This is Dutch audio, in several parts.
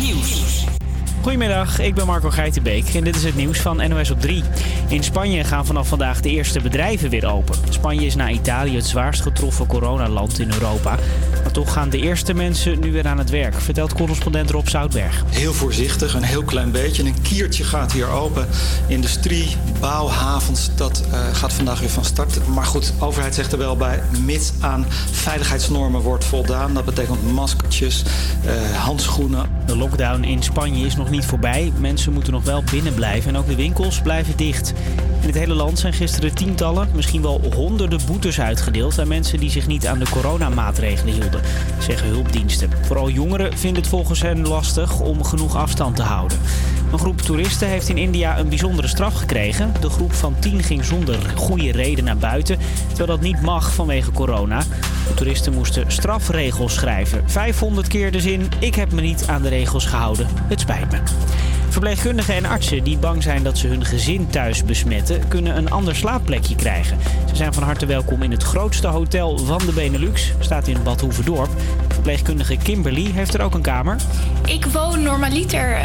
Nieuws. Goedemiddag, ik ben Marco Geitenbeek en dit is het nieuws van NOS op 3. In Spanje gaan vanaf vandaag de eerste bedrijven weer open. Spanje is na Italië het zwaarst getroffen coronaland in Europa. Toch gaan de eerste mensen nu weer aan het werk, vertelt correspondent Rob Zoutberg. Heel voorzichtig, een heel klein beetje. Een kiertje gaat hier open. Industrie, bouwhavens, dat uh, gaat vandaag weer van start. Maar goed, de overheid zegt er wel bij, mits aan veiligheidsnormen wordt voldaan. Dat betekent maskertjes, uh, handschoenen. De lockdown in Spanje is nog niet voorbij. Mensen moeten nog wel binnen blijven en ook de winkels blijven dicht. In het hele land zijn gisteren tientallen, misschien wel honderden boetes uitgedeeld aan mensen die zich niet aan de coronamaatregelen hielden, zeggen hulpdiensten. Vooral jongeren vinden het volgens hen lastig om genoeg afstand te houden. Een groep toeristen heeft in India een bijzondere straf gekregen. De groep van tien ging zonder goede reden naar buiten, terwijl dat niet mag vanwege corona. De toeristen moesten strafregels schrijven. 500 keer de zin: ik heb me niet aan de regels gehouden. Het spijt me. Verpleegkundigen en artsen die bang zijn dat ze hun gezin thuis besmetten, kunnen een ander slaapplekje krijgen. Ze zijn van harte welkom in het grootste hotel van de Benelux, staat in Bad Hoeverdorp. Verpleegkundige Kimberly heeft er ook een kamer. Ik woon normaliter uh,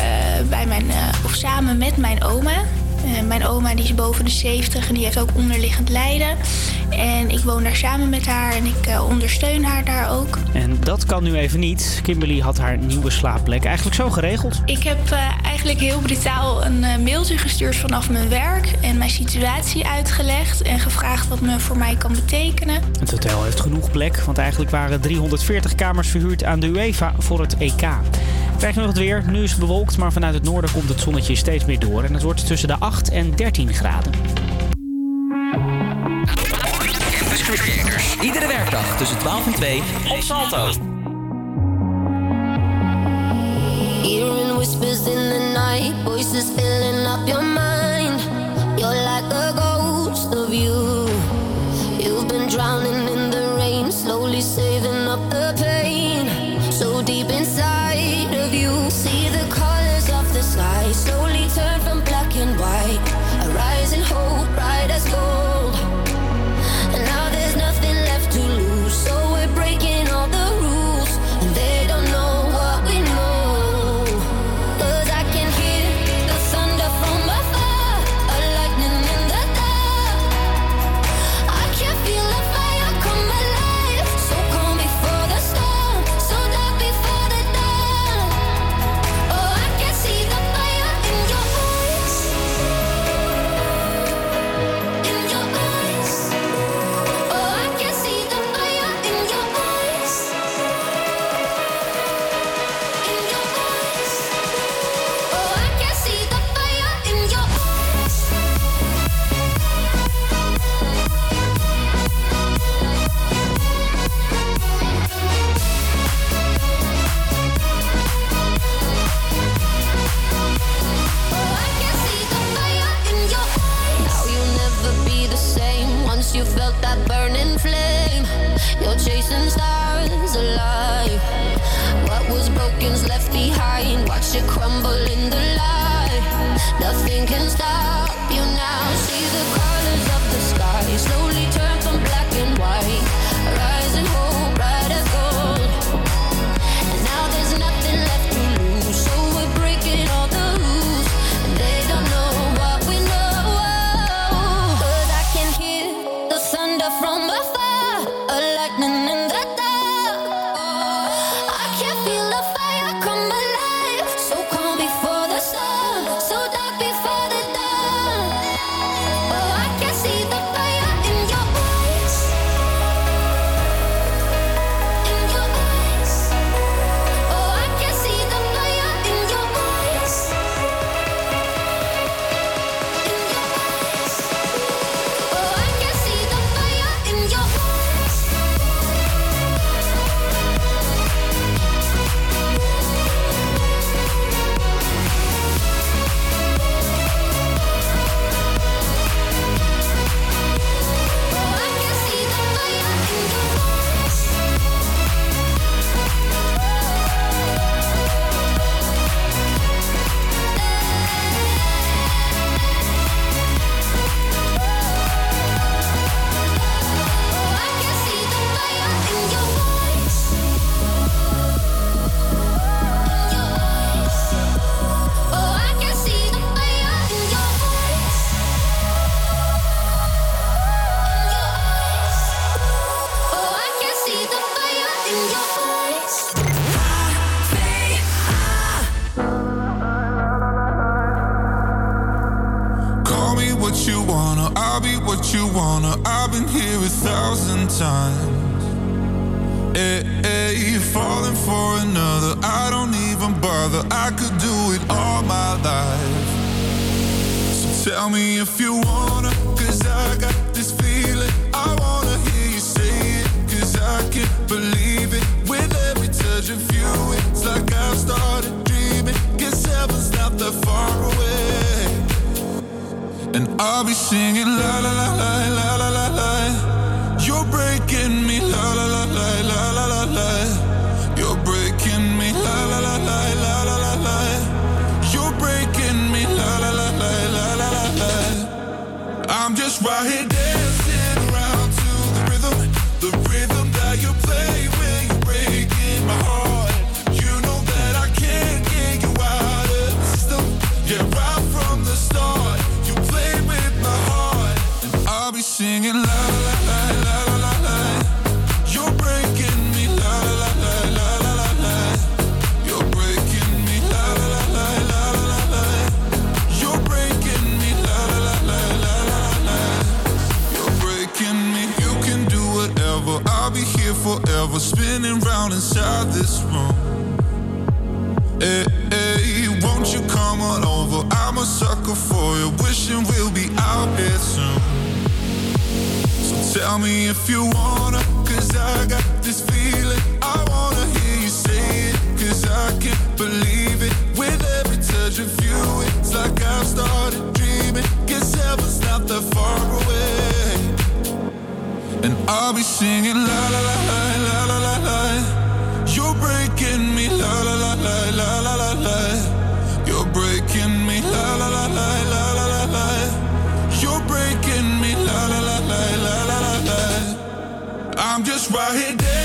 bij mijn, uh, of samen met mijn oma. Uh, mijn oma die is boven de 70 en die heeft ook onderliggend lijden. En ik woon daar samen met haar en ik uh, ondersteun haar daar ook. En dat kan nu even niet. Kimberly had haar nieuwe slaapplek eigenlijk zo geregeld. Ik heb uh, eigenlijk heel brutaal een mailtje gestuurd vanaf mijn werk en mijn situatie uitgelegd en gevraagd wat me voor mij kan betekenen. Het hotel heeft genoeg plek, want eigenlijk waren 340 kamers verhuurd aan de UEFA voor het EK. Krijg je nog het weer. Nu is het bewolkt, maar vanuit het noorden komt het zonnetje steeds meer door. En het wordt tussen de 8 en 13 graden. Campus Creators. Iedere werkdag tussen 12 en 2 op Salto. Hearing whispers in the night, voices filling up your mind.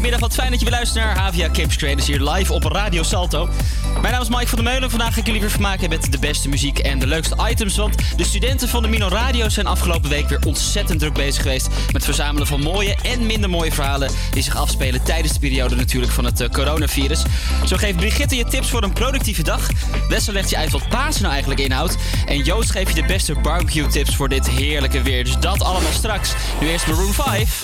Goedemiddag, wat fijn dat je weer luistert naar Havia Campus Creators hier live op Radio Salto. Mijn naam is Mike van der Meulen. Vandaag ga ik jullie weer vermaken met de beste muziek en de leukste items. Want de studenten van de Mino Radio zijn afgelopen week weer ontzettend druk bezig geweest met het verzamelen van mooie en minder mooie verhalen die zich afspelen tijdens de periode natuurlijk van het eh, coronavirus. Zo geeft Brigitte je tips voor een productieve dag. Wessel legt je uit wat Pasen nou eigenlijk inhoudt. En Joost geeft je de beste barbecue tips voor dit heerlijke weer. Dus dat allemaal straks. Nu eerst Maroon 5.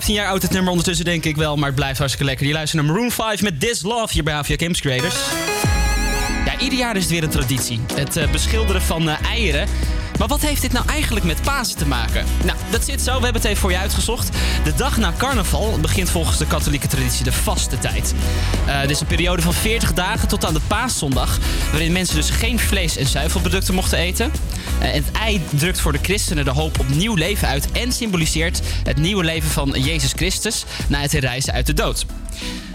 15 jaar oud het nummer ondertussen denk ik wel, maar het blijft hartstikke lekker. Je luistert naar Maroon 5 met This Love hier bij Havia Games Creators. Ja, ieder jaar is het weer een traditie. Het eh, beschilderen van eh, eieren. Maar wat heeft dit nou eigenlijk met Pasen te maken? Nou, dat zit zo. We hebben het even voor je uitgezocht. De dag na carnaval begint volgens de katholieke traditie de vaste tijd. Eh dit is een periode van 40 dagen tot aan de paaszondag... waarin mensen dus geen vlees- en zuivelproducten mochten eten. Eh, het ei drukt voor de christenen de hoop op nieuw leven uit... en symboliseert het nieuwe leven van Jezus Christus... na het herrijzen uit de dood.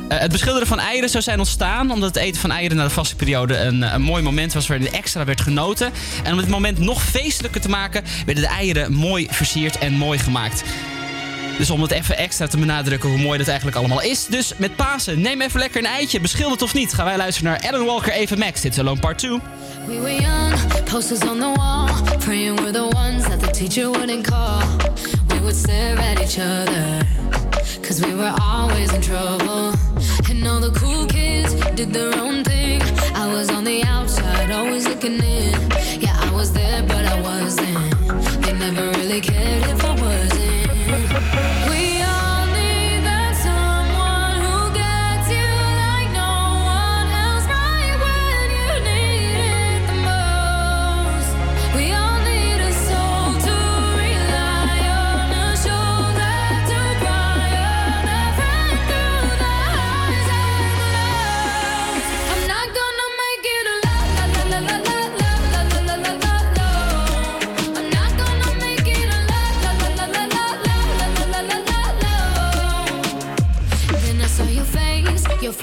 Eh, het beschilderen van eieren zou zijn ontstaan omdat het eten van eieren na de vaste periode een, een mooi moment was waarin extra werd genoten. En om dit moment nog feestelijker te maken, werden de eieren mooi versierd en mooi gemaakt. Dus om het even extra te benadrukken hoe mooi dat eigenlijk allemaal is. Dus met Pasen, neem even lekker een eitje, beschilderd of niet. Gaan wij luisteren naar Alan Walker, Eva Max. Dit is Alone Part 2. We were young, posters on the wall, praying we're the ones that the teacher wouldn't call. We would stare at each other, cause we were always in trouble. And all the cool kids did their own thing. I was on the outside, always looking in. Yeah, I was there, but I wasn't. They never really cared if I wasn't. We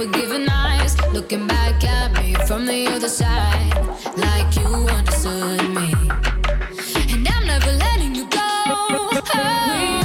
forgiving eyes, looking back at me from the other side, like you understood me. And I'm never letting you go. We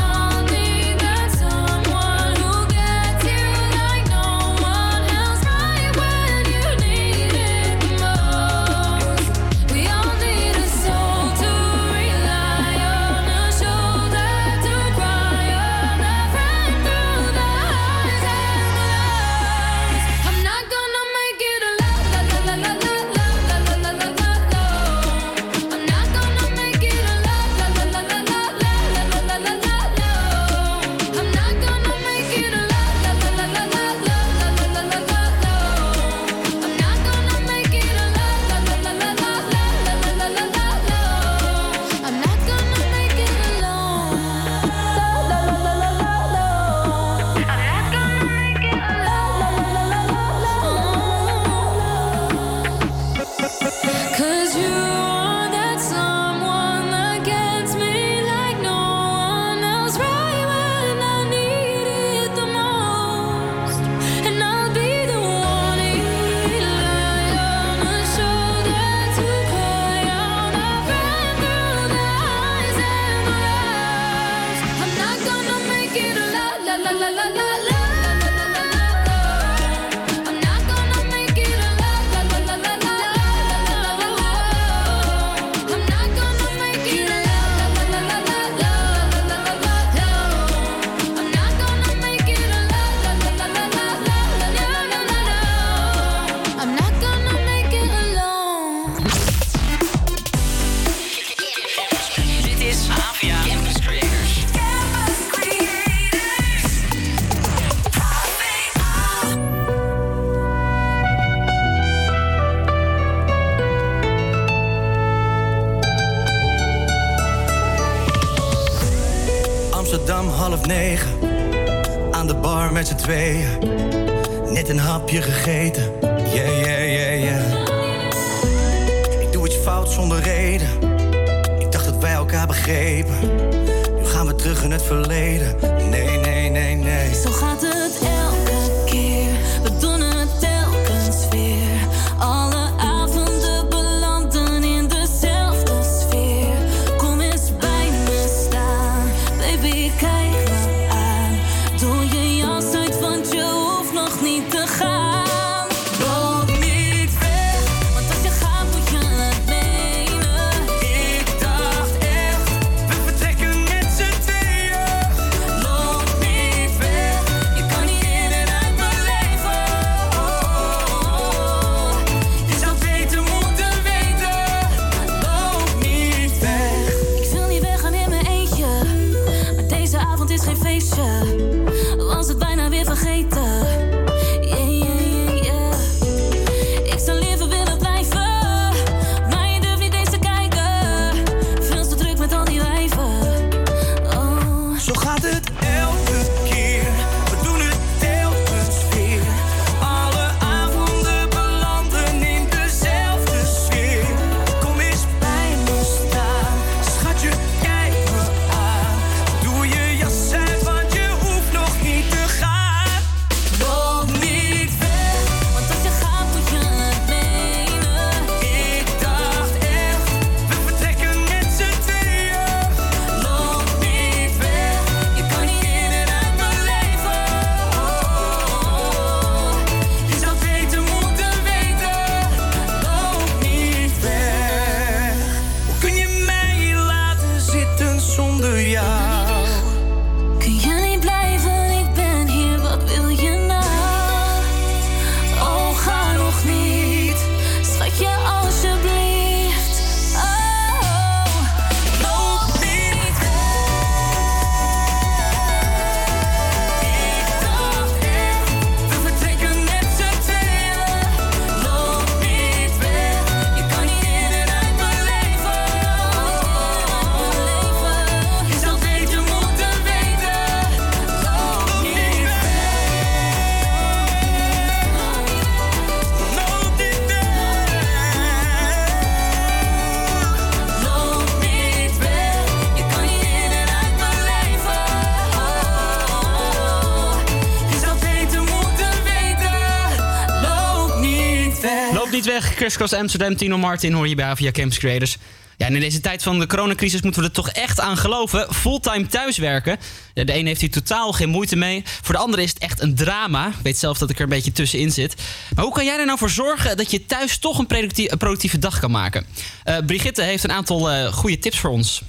niet weg. Crisscross Amsterdam, Tino Martin hoor je bij via Campus Creators. Ja, en in deze tijd van de coronacrisis moeten we er toch echt aan geloven. Fulltime thuiswerken. De ene heeft hier totaal geen moeite mee. Voor de andere is het echt een drama. Ik weet zelf dat ik er een beetje tussenin zit. Maar hoe kan jij er nou voor zorgen dat je thuis toch een productie- een productieve dag kan maken? Eh, Brigitte heeft een aantal eh, goede tips voor ons.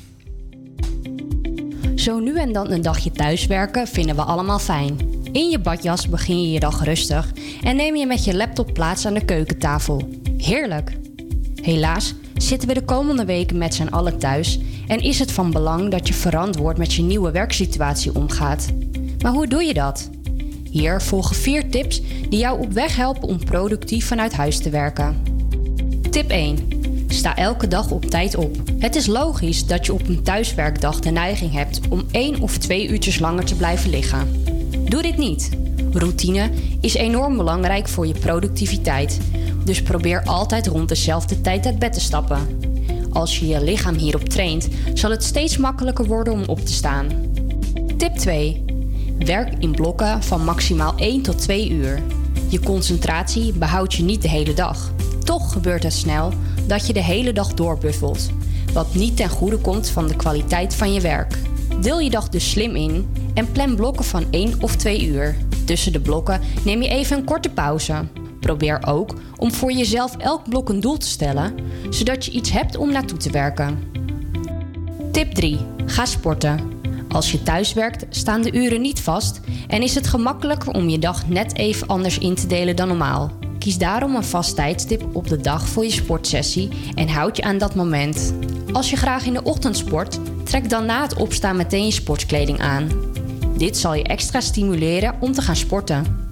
Zo nu en dan een dagje thuiswerken vinden we allemaal fijn. In je badjas begin je je dag rustig en neem je met je laptop plaats aan de keukentafel. Heerlijk! Helaas zitten we de komende weken met z'n allen thuis en is het van belang dat je verantwoord met je nieuwe werksituatie omgaat. Maar hoe doe je dat? Hier volgen vier tips die jou op weg helpen om productief vanuit huis te werken. Tip 1. Sta elke dag op tijd op. Het is logisch dat je op een thuiswerkdag de neiging hebt om één of twee uurtjes langer te blijven liggen. Doe dit niet. Routine is enorm belangrijk voor je productiviteit, dus probeer altijd rond dezelfde tijd uit bed te stappen. Als je je lichaam hierop traint, zal het steeds makkelijker worden om op te staan. Tip 2. Werk in blokken van maximaal 1 tot 2 uur. Je concentratie behoudt je niet de hele dag. Toch gebeurt het snel dat je de hele dag doorbuffelt, wat niet ten goede komt van de kwaliteit van je werk. Deel je dag dus slim in en plan blokken van 1 of 2 uur. Tussen de blokken neem je even een korte pauze. Probeer ook om voor jezelf elk blok een doel te stellen, zodat je iets hebt om naartoe te werken. Tip 3. Ga sporten. Als je thuis werkt, staan de uren niet vast en is het gemakkelijker om je dag net even anders in te delen dan normaal. Kies daarom een vast tijdstip op de dag voor je sportsessie en houd je aan dat moment. Als je graag in de ochtend sport, trek dan na het opstaan meteen je sportkleding aan. Dit zal je extra stimuleren om te gaan sporten.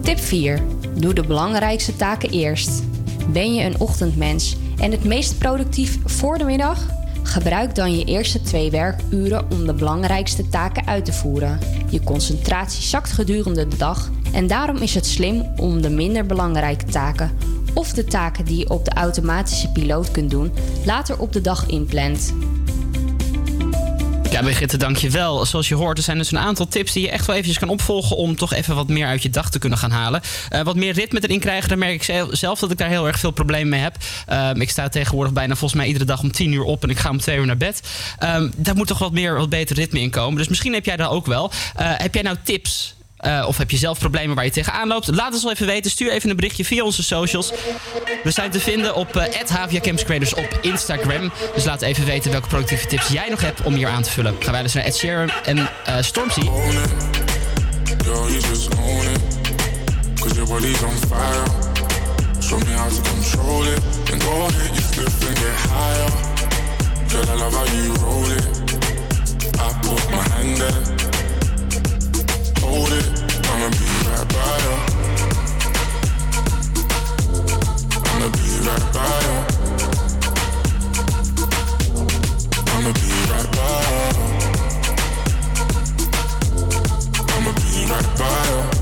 Tip 4. Doe de belangrijkste taken eerst. Ben je een ochtendmens en het meest productief voor de middag? Gebruik dan je eerste twee werkuren om de belangrijkste taken uit te voeren. Je concentratie zakt gedurende de dag en daarom is het slim om de minder belangrijke taken of de taken die je op de automatische piloot kunt doen, later op de dag inplant. Ja, Brigitte, dankjewel. Zoals je hoort, er zijn dus een aantal tips die je echt wel eventjes kan opvolgen om toch even wat meer uit je dag te kunnen gaan halen. Eh, wat meer ritme erin krijgen, daar merk ik zel- zelf dat ik daar heel erg veel problemen mee heb. Ehm, ik sta tegenwoordig bijna volgens mij iedere dag om 10 uur op en ik ga om 2 uur naar bed. Ehm, daar moet toch wat meer, wat beter ritme in komen. Dus misschien heb jij dat ook wel. Eh, heb jij nou tips? Eh, of heb je zelf problemen waar je tegenaan loopt? Laat het wel even weten. Stuur even een berichtje via onze socials. We zijn te vinden op uh, op Instagram. Dus laat even weten welke productieve tips jij nog hebt om hier aan te vullen. Gaan wij dus naar Ed Sheeran en uh, Stormzy. It. And go ahead, you get higher. I love how you it. I put my. Hold it. I'ma be right by you. I'ma be right by you. I'ma be right by you. I'ma be right by you.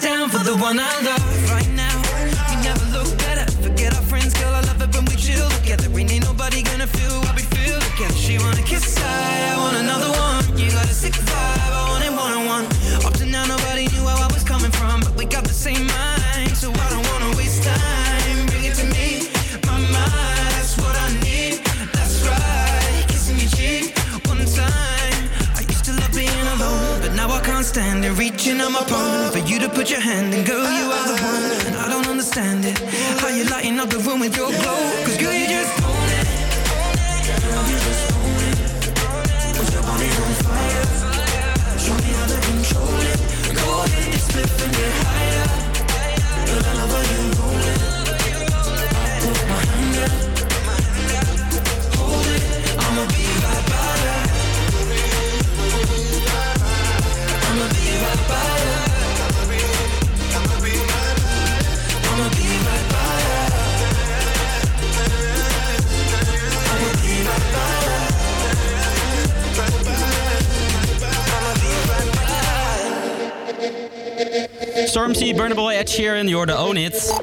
down for the one I love right now. We never look better. Forget our friends, girl. I love it when we chill together. Ain't, ain't nobody gonna feel what we feel together. She wanna kiss, I, I want another one. You got a sick vibe, I want it one on one. Up to now, nobody knew where I was coming from, but we got the same mind, so I don't wanna waste time. Bring it to me, my mind. That's what I need. That's right, kissing your cheek one time. I used to love being alone, but now I can't stand it. Reaching on my palm. to put your hand in, girl, you are the one. I don't understand it. How you lighting up the room with your glow? Cause girl, you just own it. You just own it. Put your body on fire. Show me how to control it. Go ahead, it's flipping it higher. Girl, I love you know Stormzy, Burnable, Ed Sheeran, Jordan Own It.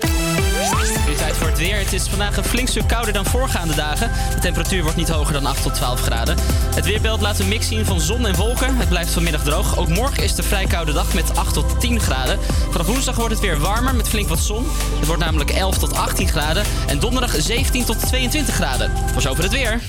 Nu tijd voor het weer. Het is vandaag een flink stuk kouder dan voorgaande dagen. De temperatuur wordt niet hoger dan 8 tot 12 graden. Het weerbeeld laat een mix zien van zon en wolken. Het blijft vanmiddag droog. Ook morgen is de vrij koude dag met 8 tot 10 graden. Vanaf woensdag wordt het weer warmer met flink wat zon. Het wordt namelijk 11 tot 18 graden. En donderdag 17 tot 22 graden. Pas zover het weer.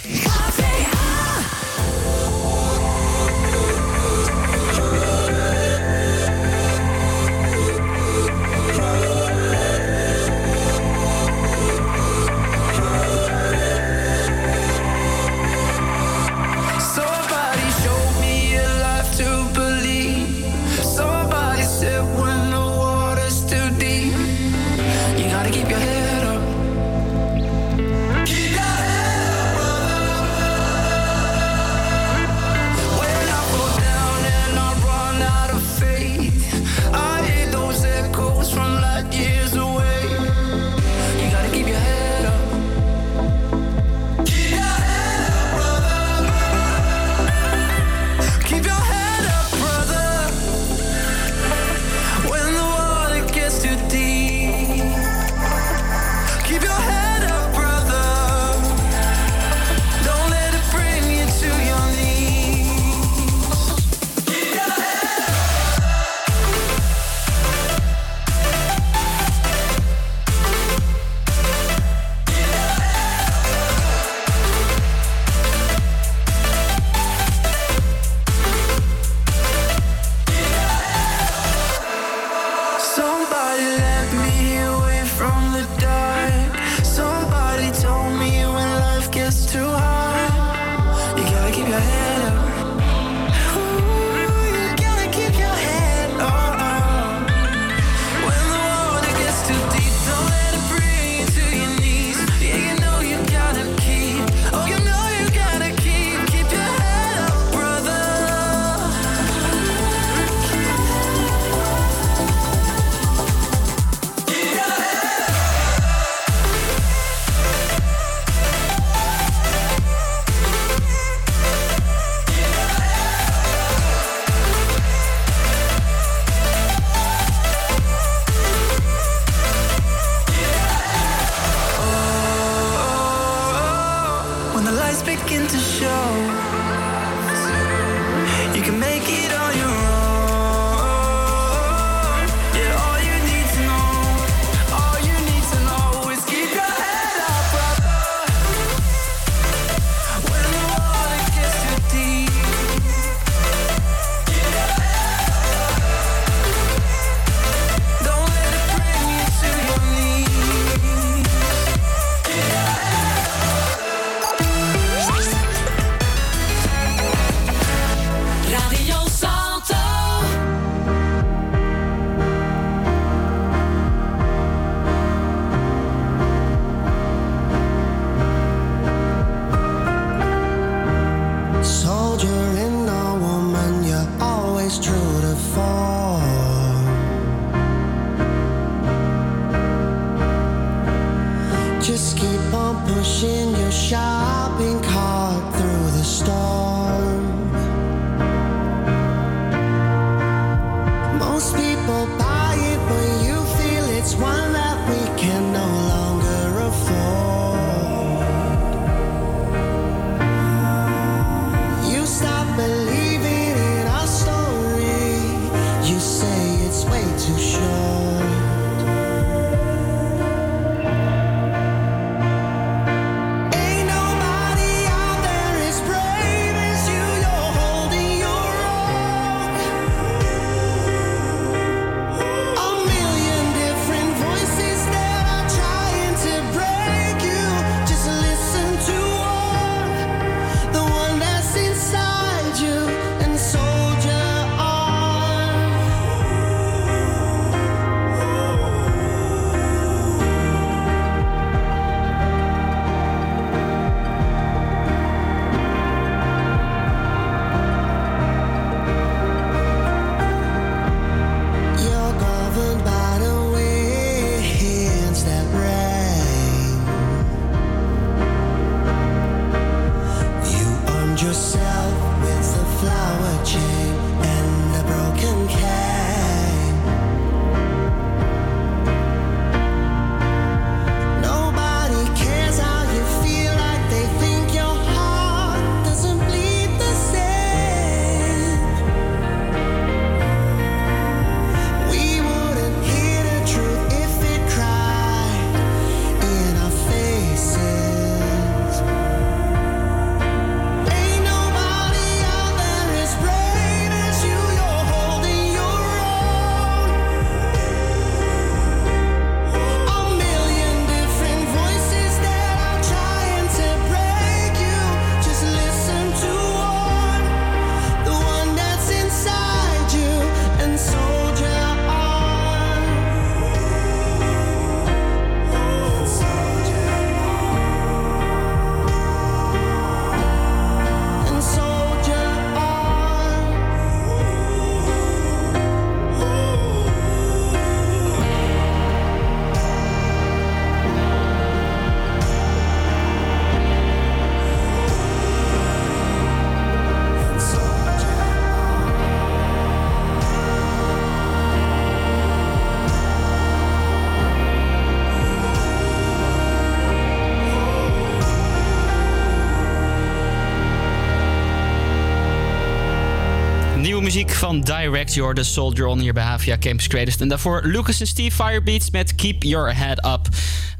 Direct Your The Soldier On hier bij Havia Campus Creators. En daarvoor Lucas en Steve Firebeats met Keep Your Head Up.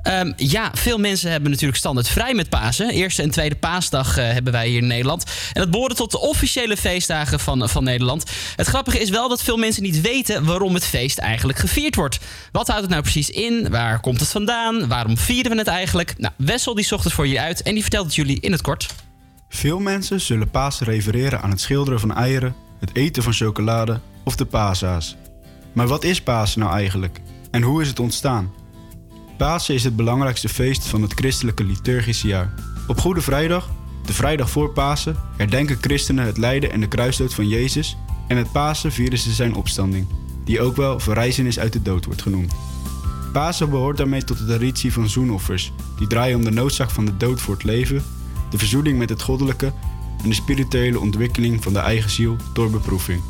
Ehm, ja, veel mensen hebben natuurlijk standaard vrij met Pasen. Eerste en tweede paasdag eh, hebben wij hier in Nederland. En dat behoort tot de officiële feestdagen van, van Nederland. Het grappige is wel dat veel mensen niet weten waarom het feest eigenlijk gevierd wordt. Wat houdt het nou precies in? Waar komt het vandaan? Waarom vieren we het eigenlijk? Nou, Wessel die zocht het voor je uit en die vertelt het jullie in het kort. Veel mensen zullen Pasen refereren aan het schilderen van eieren, het eten van chocolade of de paashaas. Maar wat is Pasen nou eigenlijk? En hoe is het ontstaan? Pasen is het belangrijkste feest van het christelijke liturgische jaar. Op Goede Vrijdag, de vrijdag voor Pasen, herdenken christenen het lijden en de kruisdood van Jezus en met Pasen vieren ze zijn opstanding, die ook wel verrijzenis uit de dood wordt genoemd. Pasen behoort daarmee tot de traditie van zoenoffers, die draaien om de noodzaak van de dood voor het leven, de verzoening met het goddelijke en de spirituele ontwikkeling van de eigen ziel door beproeving.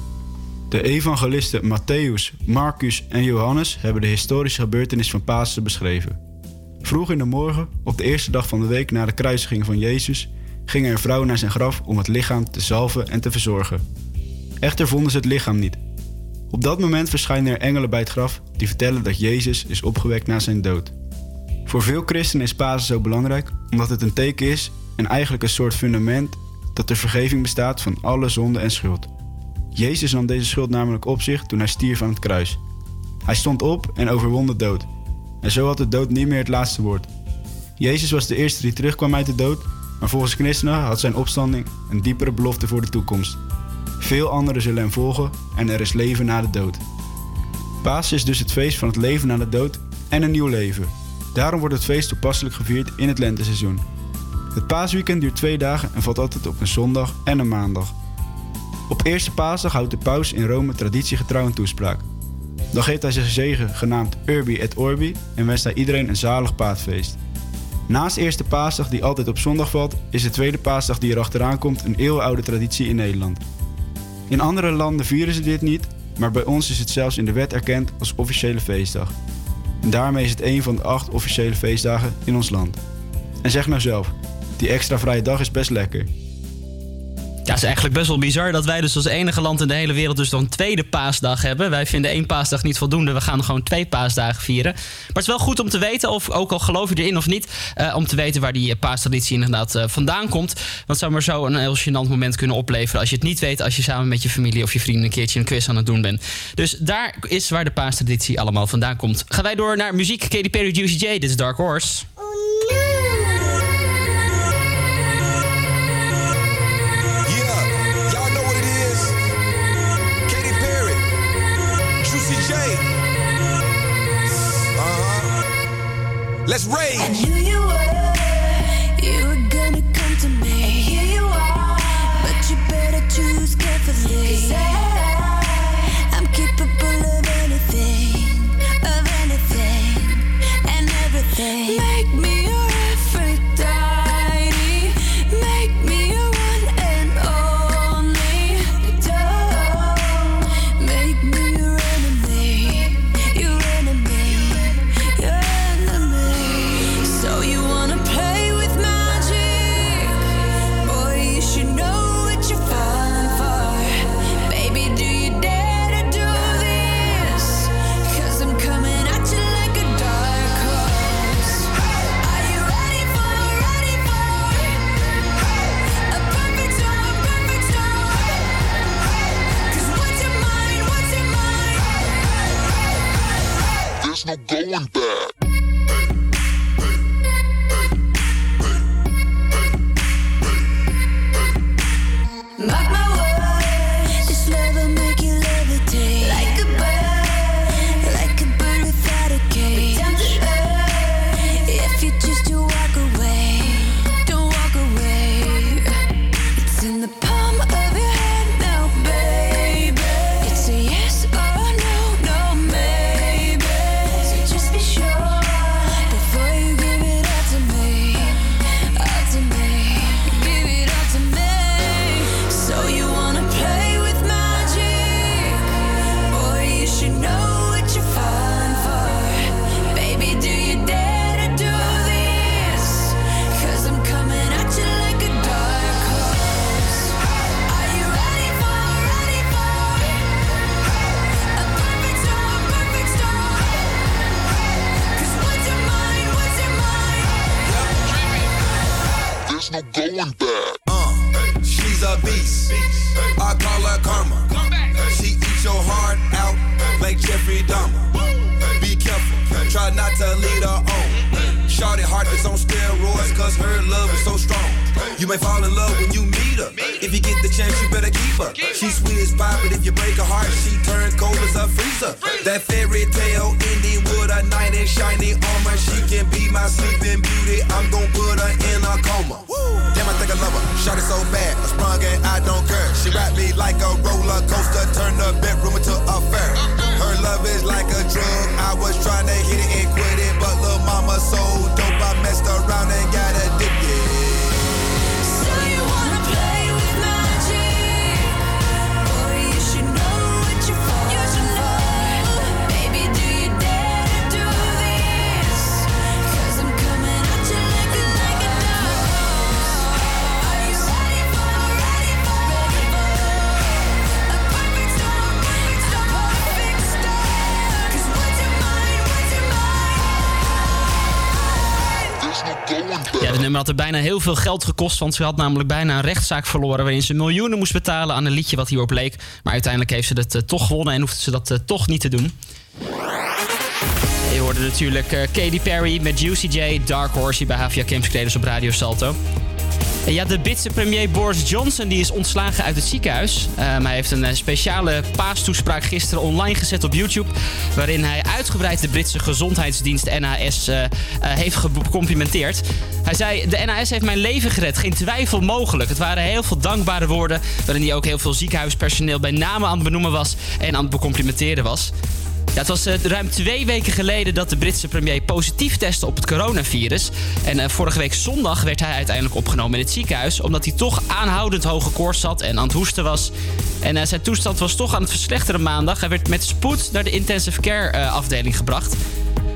De evangelisten Matthäus, Marcus en Johannes hebben de historische gebeurtenis van Pasen beschreven. Vroeg in de morgen, op de eerste dag van de week na de kruisiging van Jezus, ging er een vrouw naar zijn graf om het lichaam te zalven en te verzorgen. Echter vonden ze het lichaam niet. Op dat moment verschijnen er engelen bij het graf die vertellen dat Jezus is opgewekt na zijn dood. Voor veel christenen is Pasen zo belangrijk omdat het een teken is en eigenlijk een soort fundament dat er vergeving bestaat van alle zonde en schuld. Jezus nam deze schuld namelijk op zich toen hij stierf aan het kruis. Hij stond op en overwon de dood. En zo had de dood niet meer het laatste woord. Jezus was de eerste die terugkwam uit de dood, maar volgens christenen had zijn opstanding een diepere belofte voor de toekomst. Veel anderen zullen hem volgen en er is leven na de dood. Pasen is dus het feest van het leven na de dood en een nieuw leven. Daarom wordt het feest toepasselijk gevierd in het lenteseizoen. Het paasweekend duurt twee dagen en valt altijd op een zondag en een maandag. Op eerste paasdag houdt de paus in Rome traditiegetrouw een toespraak. Dan geeft hij zijn zegen genaamd Urbi et Orbi en wenst hij iedereen een zalig paasfeest. Naast eerste paasdag die altijd op zondag valt, is de tweede paasdag die er achteraan komt een eeuwenoude traditie in Nederland. In andere landen vieren ze dit niet, maar bij ons is het zelfs in de wet erkend als officiële feestdag. En daarmee is het een van de acht officiële feestdagen in ons land. En zeg nou zelf, die extra vrije dag is best lekker. Ja, het is eigenlijk best wel bizar dat wij dus als enige land in de hele wereld dus nog een tweede paasdag hebben. Wij vinden één paasdag niet voldoende. We gaan gewoon twee paasdagen vieren. Maar het is wel goed om te weten, of ook al geloof je erin of niet, eh, om te weten waar die paastraditie inderdaad eh, vandaan komt. Want het zou maar zo een heel gênant moment kunnen opleveren als je het niet weet als je samen met je familie of je vrienden een keertje een quiz aan het doen bent. Dus daar is waar de paastraditie allemaal vandaan komt. Gaan wij door naar muziek. Katy Perry, Juicy J, dit is Dark Horse. Yeah, Let's rage. No going Ja, de nummer had er bijna heel veel geld gekost, want ze had namelijk bijna een rechtszaak verloren waarin ze miljoenen moest betalen aan een liedje wat hierop leek. Maar uiteindelijk heeft ze het eh, toch gewonnen en hoefde ze dat eh, toch niet te doen. Je hoorde natuurlijk eh, Katy Perry met Juicy J, Dark Horse hier bij Havia Campus Creators op Radio Salto. Ja, de Britse premier Boris Johnson die is ontslagen uit het ziekenhuis. Ehm, hij heeft een eh, speciale paastoespraak gisteren online gezet op YouTube. Waarin hij uitgebreid de Britse gezondheidsdienst NHS eh, eh, heeft gecomplimenteerd. Hij zei: De NHS heeft mijn leven gered, geen twijfel mogelijk. Het waren heel veel dankbare woorden. Waarin hij ook heel veel ziekenhuispersoneel bij name aan het benoemen was en aan het becomplimenteren was. Het was eh, ruim twee weken geleden dat de Britse premier positief testte op het coronavirus. En eh, vorige week zondag werd hij uiteindelijk opgenomen in het ziekenhuis. Omdat hij toch aanhoudend hoge koorts had en aan het hoesten was. En eh, zijn toestand was toch aan het verslechteren maandag. Hij werd met spoed naar de intensive care afdeling gebracht.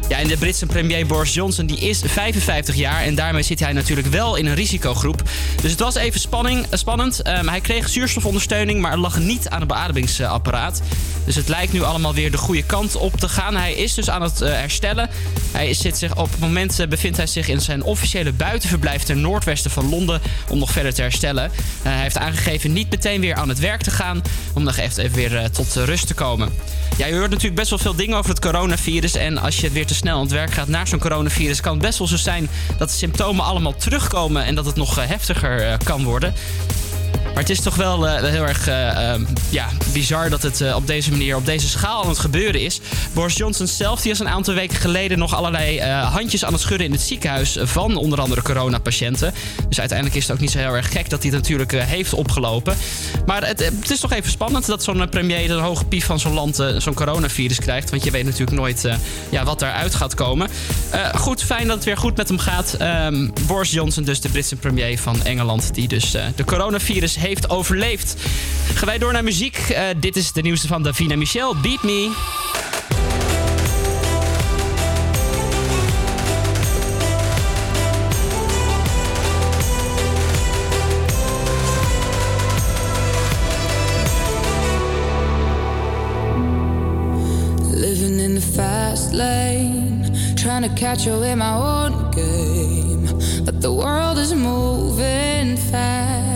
Ja, en de Britse premier Boris Johnson die is 55 jaar en daarmee zit hij natuurlijk wel in een risicogroep. Dus het was even spanning, eh, spannend. Ehm, hij kreeg zuurstofondersteuning, maar het lag niet aan het beademingsapparaat. Dus het lijkt nu allemaal weer de goede kant op te gaan. Hij is dus aan het eh, herstellen. Hij zit zich, op het moment eh, bevindt hij zich in zijn officiële buitenverblijf ten noordwesten van Londen om nog verder te herstellen. Hij heeft aangegeven niet meteen weer aan het werk te gaan om nog even, weer tot rust te komen. Ja, je hoort natuurlijk best wel veel dingen over het coronavirus. En als je weer te snel aan het werk gaat naar zo'n coronavirus, kan het best wel zo zijn dat de symptomen allemaal terugkomen en dat het nog eh, heftiger eh, kan worden. Maar het is toch wel eh, heel erg eh, ehm, ja, bizar dat het eh, op deze manier, op deze schaal aan het gebeuren is. Boris Johnson zelf die was een aantal weken geleden nog allerlei handjes aan het schudden in het ziekenhuis van onder andere coronapatiënten. Dus uiteindelijk is het ook niet zo heel erg gek dat hij het natuurlijk heeft opgelopen. Maar het, het is toch even spannend dat zo'n premier, de hoge pief van zo'n land, zo'n coronavirus krijgt. Want je weet natuurlijk nooit ja, wat daaruit gaat komen. Goed, fijn dat het weer goed met hem gaat. Ehm, Boris Johnson, dus de Britse premier van Engeland, die dus de coronavirus heeft overleefd. Gaan wij door naar muziek. Eh, dit is de nieuwste van Davina Michel, Beat Me. Trying to catch up in my own game. But the world is moving fast.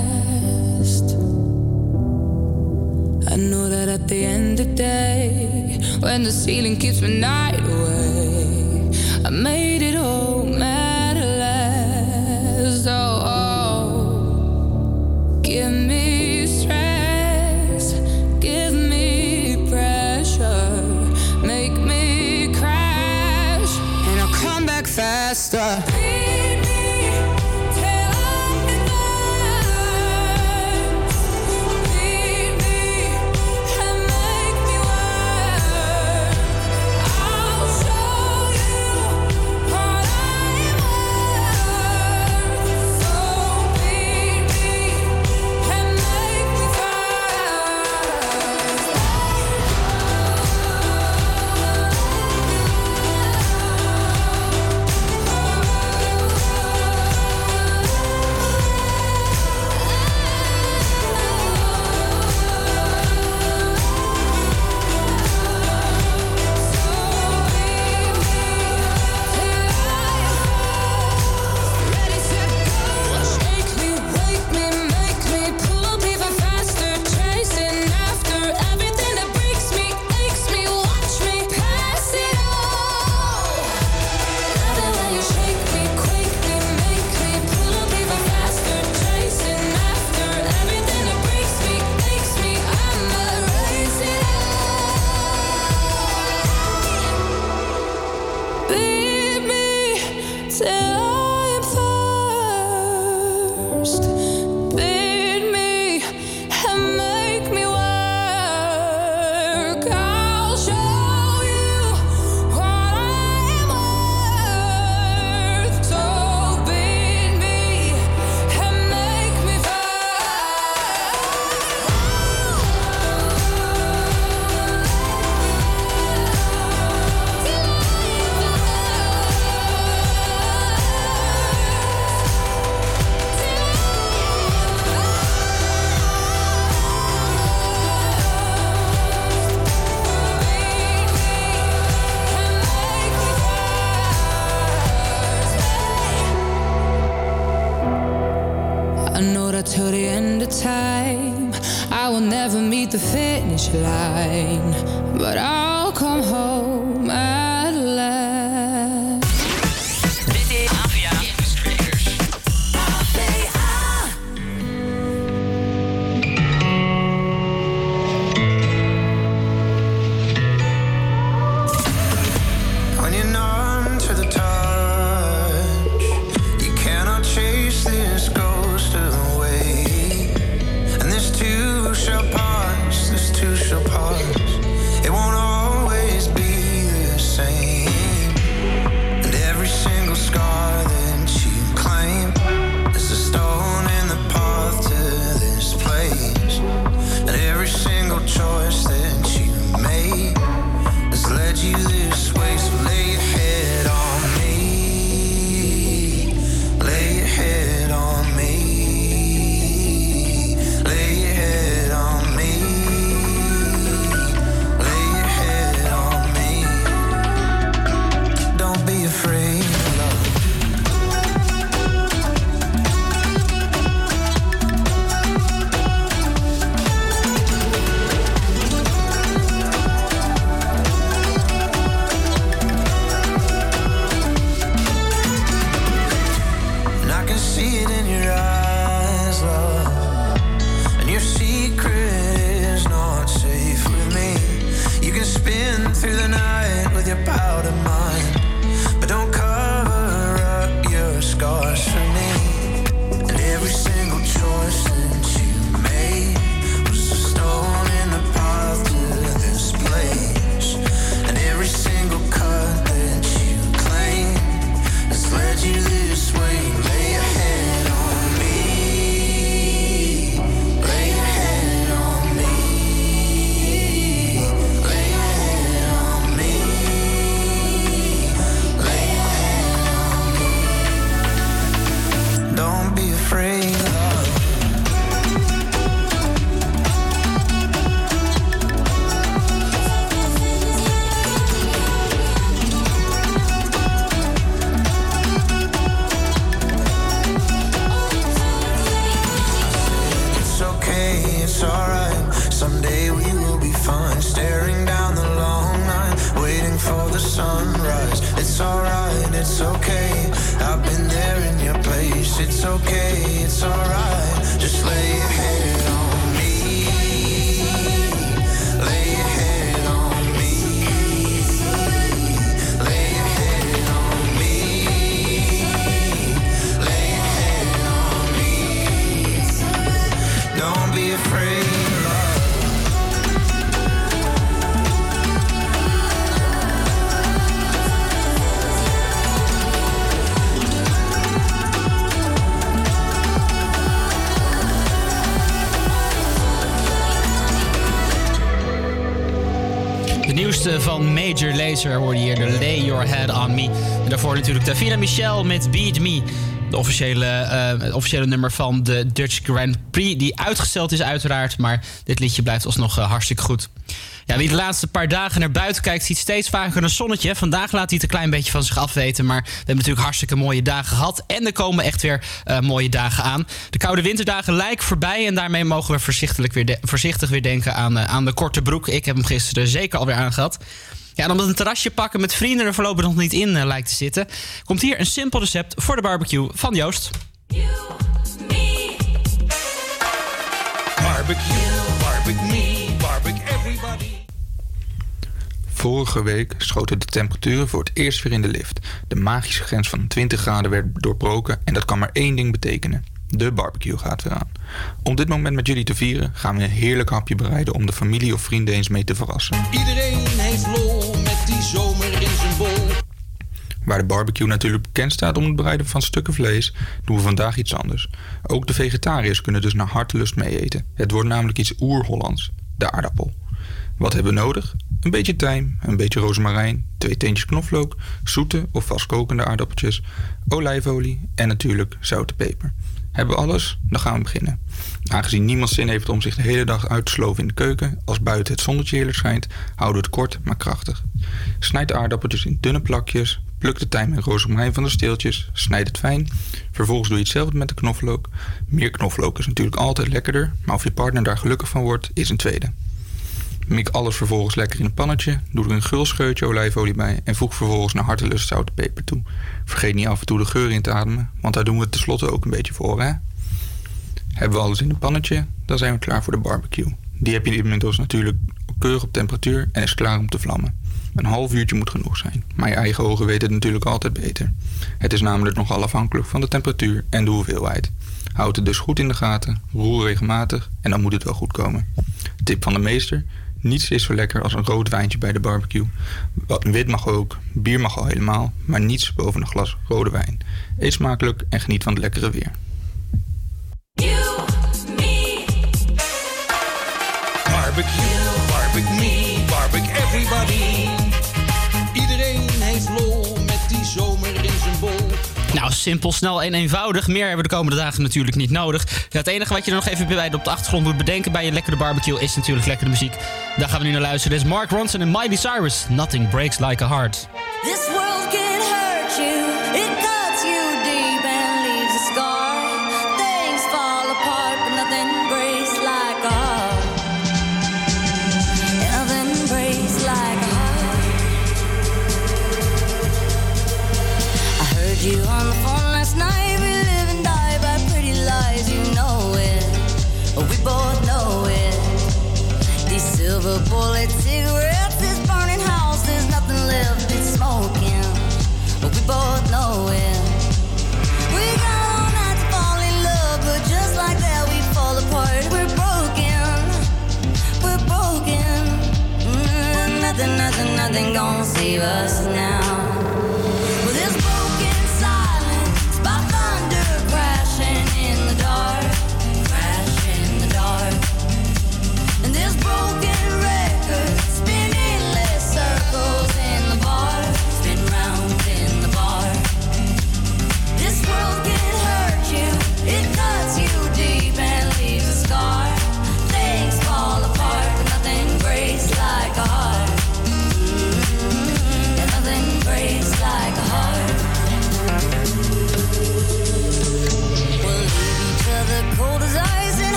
I know that at the end of the day, when the ceiling keeps my night away, I made it all matter less. Oh, oh. give me stress, give me pressure, make me crash, and I'll come back faster. Natuurlijk Davina Michel met Beat Me. De officiële, eh, het officiële nummer van de Dutch Grand Prix. Die uitgesteld is uiteraard, maar dit liedje blijft alsnog eh, hartstikke goed. Ja, wie de laatste paar dagen naar buiten kijkt, ziet steeds vaker een zonnetje. Vandaag laat hij het een klein beetje van zich afweten. Maar we hebben natuurlijk hartstikke mooie dagen gehad. En er komen echt weer eh, mooie dagen aan. De koude winterdagen lijken voorbij. En daarmee mogen we voorzichtig weer, voorzichtig weer denken aan, aan de korte broek. Ik heb hem gisteren zeker alweer aangehad. Ja, en omdat een terrasje pakken met vrienden er voorlopig nog niet in eh, lijkt te zitten... komt hier een simpel recept voor de barbecue van Joost. Barbecue, barbecue me, barbecue everybody. Vorige week schoten de temperaturen voor het eerst weer in de lift. De magische grens van 20 graden werd doorbroken en dat kan maar één ding betekenen. De barbecue gaat weer aan. Om dit moment met jullie te vieren gaan we een heerlijk hapje bereiden om de familie of vrienden eens mee te verrassen. Iedereen heeft lol die zomer in zijn bol. Waar de barbecue natuurlijk bekend staat om het bereiden van stukken vlees, doen we vandaag iets anders. Ook de vegetariërs kunnen dus naar hartelust mee eten. Het wordt namelijk iets oer-Hollands, de aardappel. Wat hebben we nodig? Een beetje tijm, een beetje rozemarijn, twee teentjes knoflook, zoete of vastkokende aardappeltjes, olijfolie en natuurlijk zout en peper. Hebben we alles? Dan gaan we beginnen. Aangezien niemand zin heeft om zich de hele dag uit te sloven in de keuken, als buiten het zonnetje heerlijk schijnt, houden we het kort maar krachtig. Snijd de aardappeltjes in dunne plakjes, Pluk de tijm en rozemarijn van de steeltjes, snijd het fijn. Vervolgens doe je hetzelfde met de knoflook. Meer knoflook is natuurlijk altijd lekkerder, maar of je partner daar gelukkig van wordt, is een tweede. Mik alles vervolgens lekker in een pannetje, doe er een gul scheutje olijfolie bij en voeg vervolgens naar hartelust zout en peper toe. Vergeet niet af en toe de geur in te ademen, want daar doen we het tenslotte ook een beetje voor, hè? Hebben we alles in een pannetje, dan zijn we klaar voor de barbecue. Die heb je inmiddels natuurlijk keurig op temperatuur en is klaar om te vlammen. Een half uurtje moet genoeg zijn, maar je eigen ogen weten het natuurlijk altijd beter. Het is namelijk nogal afhankelijk van de temperatuur en de hoeveelheid. Houd het dus goed in de gaten, roer regelmatig en dan moet het wel goed komen. Tip van de meester: niets is zo lekker als een rood wijntje bij de barbecue. Wat wit mag ook, bier mag al helemaal, maar niets boven een glas rode wijn. Eet smakelijk en geniet van het lekkere weer. Barbecue, barbecue barbecue everybody. Nou, simpel, snel en eenvoudig. Meer hebben we de komende dagen natuurlijk niet nodig. Het enige wat je er nog even bij op de achtergrond moet bedenken bij je lekkere barbecue is natuurlijk lekkere muziek. Daar gaan we nu naar luisteren. Dit is Mark Ronson en Miley Cyrus. Nothing breaks like a heart. Us.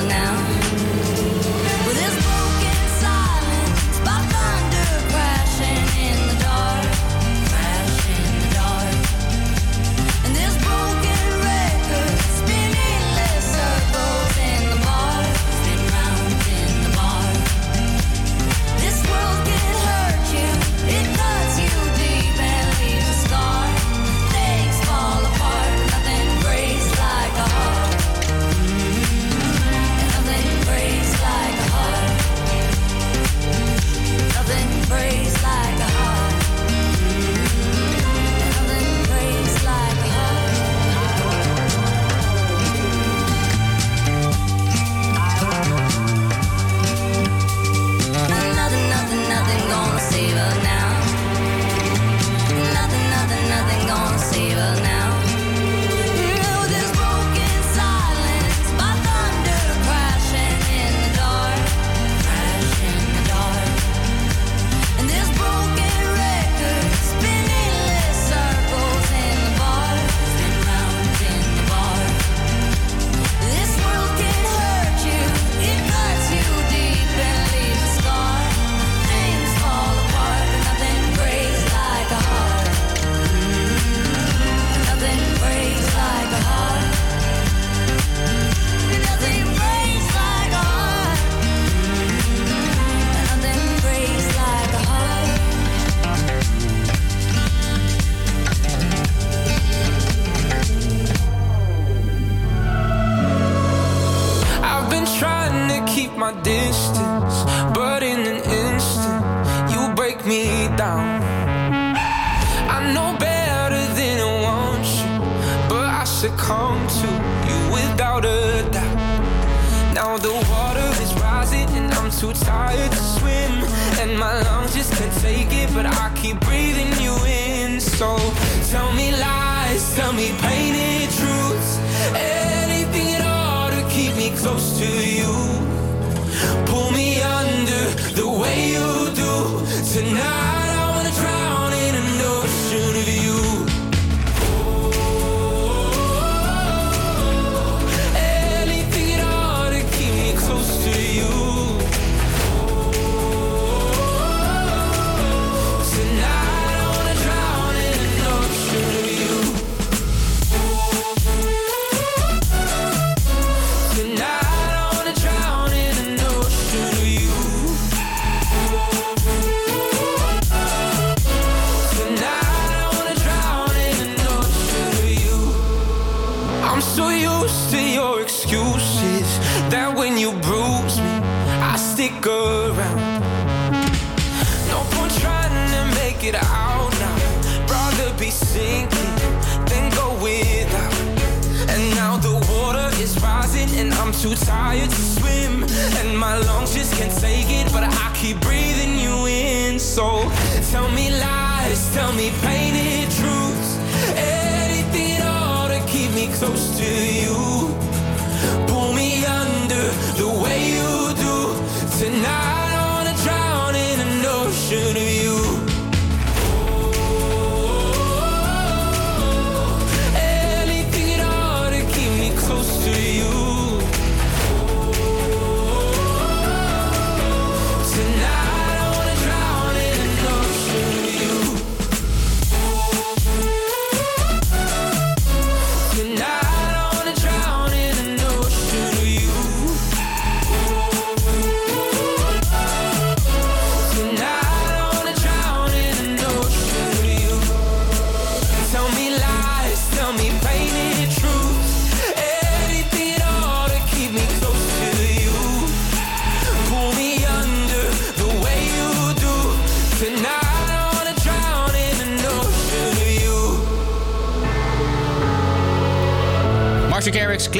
now. Too tired to swim, and my lungs just can't take it, but I keep breathing you in. So tell me lies, tell me painted truths, anything at all to keep me close to you. Too tired to swim. And my lungs just can't take it, but I keep breathing you in. So tell me lies, tell me painted truths. Anything at all to keep me close to you. Pull me under the way you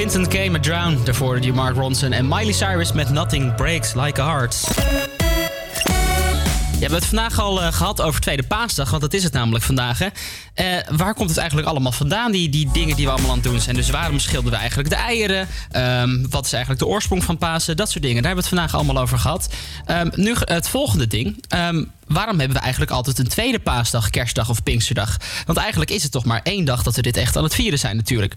Clinton K met Drown. Daarvoor die Mark Ronson en Miley Cyrus met Nothing Breaks Like a Heart. Ja, we hebben het vandaag al eh, gehad over Tweede Paasdag, want dat is het namelijk vandaag. Hè. Eh, waar komt het eigenlijk allemaal vandaan, die, die dingen die we allemaal aan het doen zijn? Dus waarom schilden we eigenlijk de eieren? Ehm, wat is eigenlijk de oorsprong van Pasen? Dat soort dingen. Daar hebben we het vandaag allemaal over gehad. Ehm, nu het volgende ding. Ehm, waarom hebben we eigenlijk altijd een tweede paasdag, kerstdag of pinksterdag? Want eigenlijk is het toch maar één dag dat we dit echt aan het vieren zijn natuurlijk.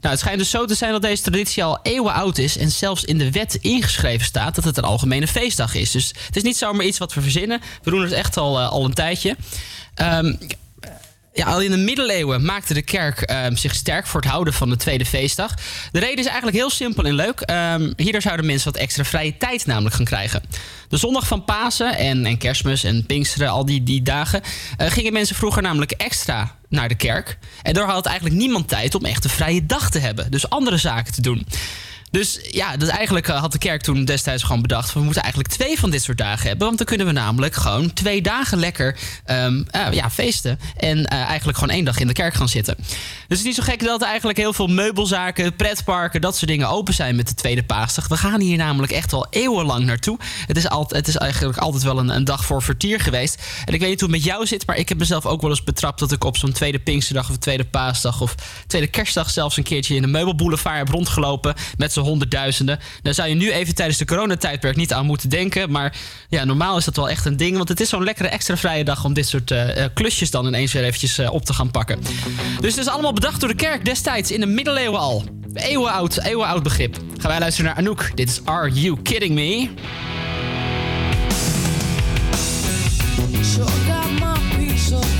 Nou, het schijnt dus zo te zijn dat deze traditie al eeuwen oud is en zelfs in de wet ingeschreven staat dat het een algemene feestdag is. Dus het is niet zomaar iets wat we verzinnen. We doen het echt al, eh, al een tijdje. Ehm, ja, al in de middeleeuwen maakte de kerk ehm, zich sterk voor het houden van de tweede feestdag. De reden is eigenlijk heel simpel en leuk. Ehm, hierdoor zouden mensen wat extra vrije tijd namelijk gaan krijgen. De zondag van Pasen en, en kerstmis en Pinksteren, al die, die dagen... eh, gingen mensen vroeger namelijk extra naar de kerk. En daar had eigenlijk niemand tijd om echt een vrije dag te hebben. Dus andere zaken te doen. Dus ja, dus eigenlijk eh, had de kerk toen destijds gewoon bedacht... we moeten eigenlijk twee van dit soort dagen hebben. Want dan kunnen we namelijk gewoon twee dagen lekker ehm, eh, ja, feesten. En eh, eigenlijk gewoon één dag in de kerk gaan zitten. Dus het is niet zo gek dat eigenlijk heel veel meubelzaken, pretparken... dat soort dingen open zijn met de tweede paasdag. We gaan hier namelijk echt al eeuwenlang naartoe. Het is, altijd, het is eigenlijk altijd wel een, een dag voor vertier geweest. En ik weet niet hoe het met jou zit... maar ik heb mezelf ook wel eens betrapt... dat ik op zo'n tweede Pinksterdag of tweede paasdag... of tweede kerstdag zelfs een keertje in de meubelboulevard heb rondgelopen... met honderdduizenden. Daar zou je nu even tijdens de coronatijdperk niet aan moeten denken. Maar ja, normaal is dat wel echt een ding. Want het is zo'n lekkere extra vrije dag om dit soort eh, eh, klusjes dan ineens weer eventjes eh, op te gaan pakken. Dus het is allemaal bedacht door de kerk destijds in de middeleeuwen al. Eeuwenoud, eeuwenoud begrip. Gaan wij luisteren naar Anouk. Dit is Are You Kidding Me? Sure got my piece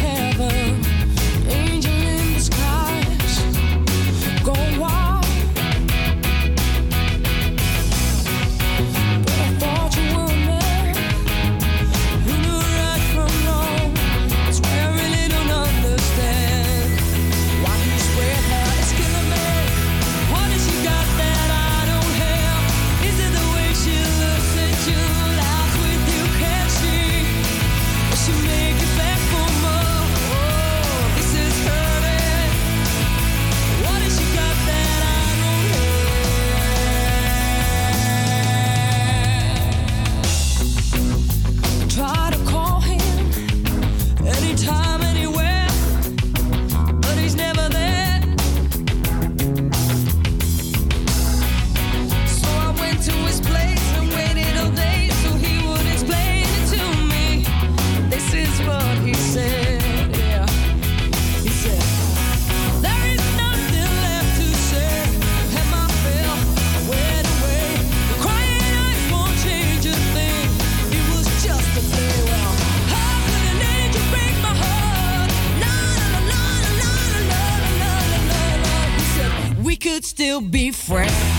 still be friends.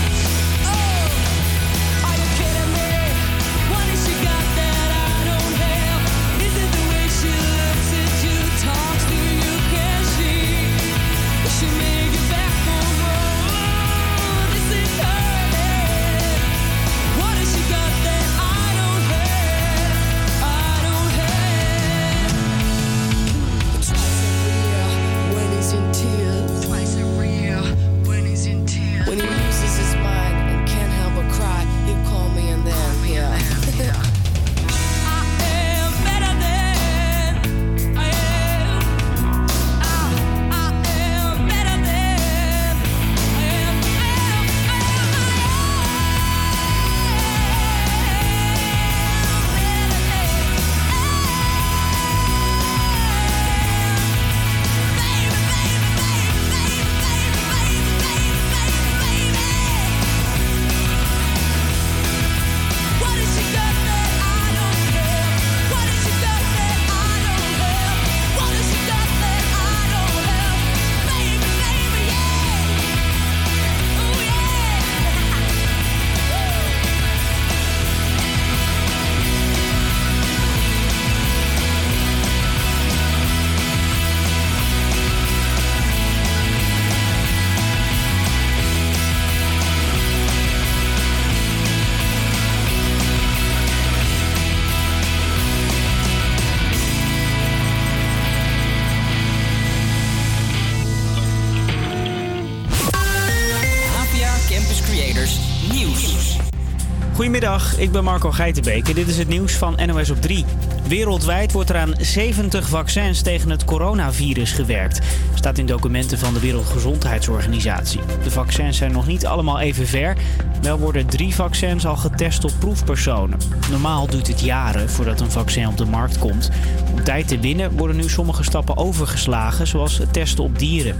Ik ben Marco Geitenbeek en dit is het nieuws van NOS op 3. Wereldwijd wordt er aan 70 vaccins tegen het coronavirus gewerkt. Staat in documenten van de Wereldgezondheidsorganisatie. De vaccins zijn nog niet allemaal even ver. Wel worden drie vaccins al getest op proefpersonen. Normaal duurt het jaren voordat een vaccin op de markt komt. Om tijd te winnen worden nu sommige stappen overgeslagen, zoals het testen op dieren.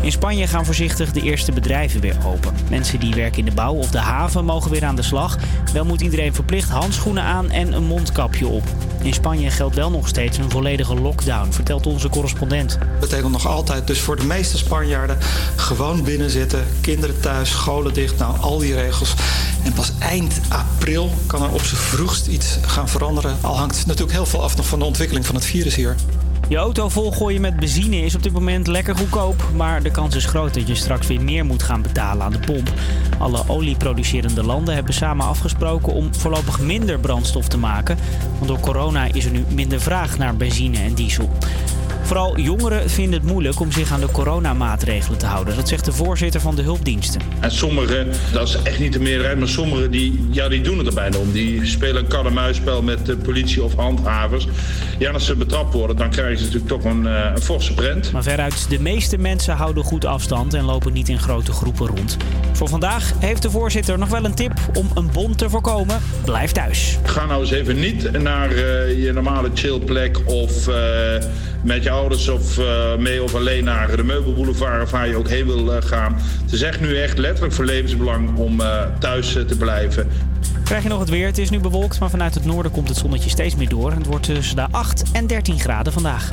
In Spanje gaan voorzichtig de eerste bedrijven weer open. Mensen die werken in de bouw of de haven mogen weer aan de slag. Wel moet iedereen verplicht handschoenen aan en een mondkapje op. In Spanje geldt wel nog steeds een volledige lockdown, vertelt onze correspondent. Dat betekent nog altijd dus voor de meeste Spanjaarden gewoon binnen zitten, kinderen thuis, scholen dicht, nou al die regels. En pas eind april kan er op z'n vroegst iets gaan veranderen. Al hangt natuurlijk heel veel af nog van de ontwikkeling van het virus hier. Je auto volgooien met benzine is op dit moment lekker goedkoop. Maar de kans is groot dat je straks weer meer moet gaan betalen aan de pomp. Alle olieproducerende landen hebben samen afgesproken om voorlopig minder brandstof te maken. Want door corona is er nu minder vraag naar benzine en diesel. Vooral jongeren vinden het moeilijk om zich aan de coronamaatregelen te houden. Dat zegt de voorzitter van de hulpdiensten. En sommigen, dat is echt niet de meerderheid, maar sommigen die, ja, die doen het er bijna om. Die spelen een kat-en-muisspel met de politie of handhavers. Ja, als ze betrapt worden, dan krijgen ze natuurlijk toch een, eh, een forse prent. Maar veruit de meeste mensen houden goed afstand en lopen niet in grote groepen rond. Voor vandaag heeft de voorzitter nog wel een tip om een bond te voorkomen. Blijf thuis. Ga nou eens even niet naar eh, je normale chillplek of eh, met je ouders of eh, mee of alleen naar de meubelboulevard of waar je ook heen wil eh, gaan. Het is echt nu echt letterlijk voor levensbelang om eh, thuis te blijven. Krijg je nog het weer? Het is nu bewolkt, maar vanuit het noorden komt het zonnetje steeds meer door. Het wordt tussen de 8 en 13 graden vandaag.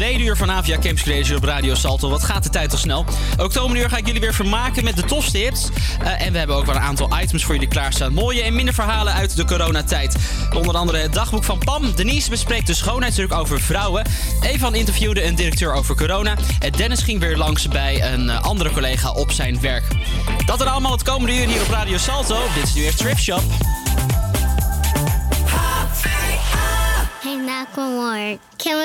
Tweede uur van Avia Campus Creators op Radio Salto. Wat gaat de tijd toch snel? Ook ga ik jullie weer vermaken met de tofste hits. Eh, en we hebben ook wel een aantal items voor jullie klaarstaan. Mooie en minder verhalen uit de coronatijd. Onder andere het dagboek van Pam. Denise bespreekt de schoonheidsdruk over vrouwen. Evan interviewde een directeur over corona. En Dennis ging weer langs bij een eh, andere collega op zijn werk. Dat en allemaal het komende uur hier op Radio Salto. Dit is nu weer Thrift Shop.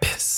Piss.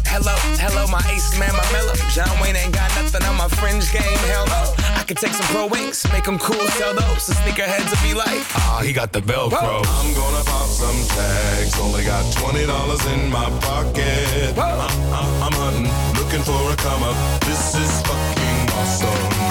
Hello, hello, my ace man, my mellow. John Wayne ain't got nothing on my fringe game. Hell no. I could take some pro wings, make them cool, sell those. The sneakerheads will be like, ah, he got the Velcro. I'm gonna pop some tags. Only got twenty dollars in my pocket. I'm, I'm, I'm hunting, looking for a come up. This is fucking awesome.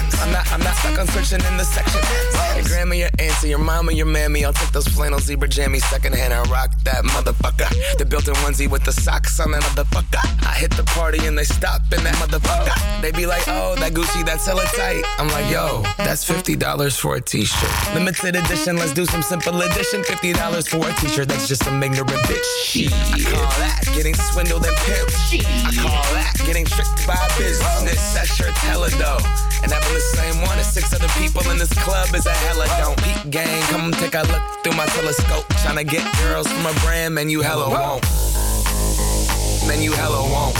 I'm not, I'm not stuck on searching in the section. Your grandma, your auntie, your mama, your mammy. I'll take those flannel zebra jammies secondhand and rock that motherfucker. The built-in onesie with the socks on that motherfucker. I hit the party and they stop in that motherfucker. They be like, oh, that Gucci, that's hella tight. I'm like, yo, that's $50 for a t-shirt. Limited edition, let's do some simple edition. $50 for a t-shirt, that's just some ignorant bitch. Shit. I call that getting swindled and pimped. I call that getting tricked by business. That shirt's hella dope. And the same one as six other people in this club is a hella don't. Peak gang, come take a look through my telescope. Tryna get girls from a brand, man, you hella won't. Man, you hella won't.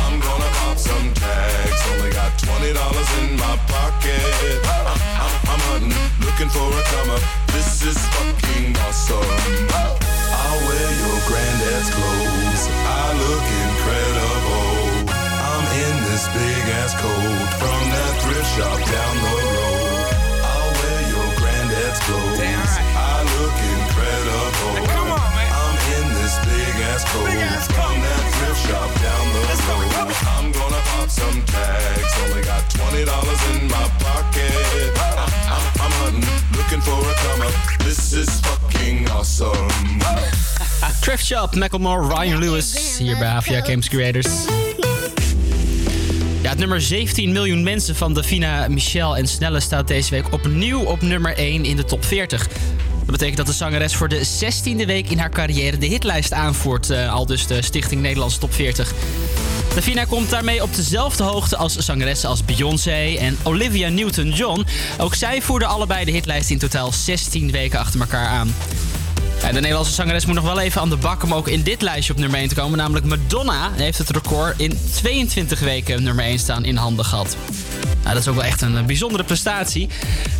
I'm gonna pop some tags. Only got twenty dollars in my pocket. I'm, I'm, I'm hunting, looking for a come up. This is fucking awesome. I'll wear your granddad's clothes. I look incredible. I'm in this big ass coat from that thrift shop down the road. I'll wear your granddad's clothes. I look incredible. come on, man. I'm in this big ass coat from that thrift shop down the road. I'm gonna pop some tags. Only got twenty dollars in my pocket. I'm, I'm, Looking for a come up. This is fucking awesome. Thrift Shop, Macklemore, Ryan Lewis. Hier bij Avia Games Creators. Ja, het nummer 17 miljoen mensen van Davina, Michel en Snelle staat deze week opnieuw op nummer 1 in de top 40. Dat betekent dat de zangeres voor de 16e week in haar carrière de hitlijst aanvoert. eh, al dus de Stichting Nederlandse Top 40. Davina komt daarmee op dezelfde hoogte als zangeressen als Beyoncé en Olivia Newton-John. Ook zij voerden allebei de hitlijst in totaal 16 weken achter elkaar aan. De Nederlandse zangeres moet nog wel even aan de bak om ook in dit lijstje op nummer 1 te komen. Namelijk Madonna heeft het record in 22 weken nummer 1 staan in handen gehad. Nou, dat is ook wel echt een eh, bijzondere prestatie.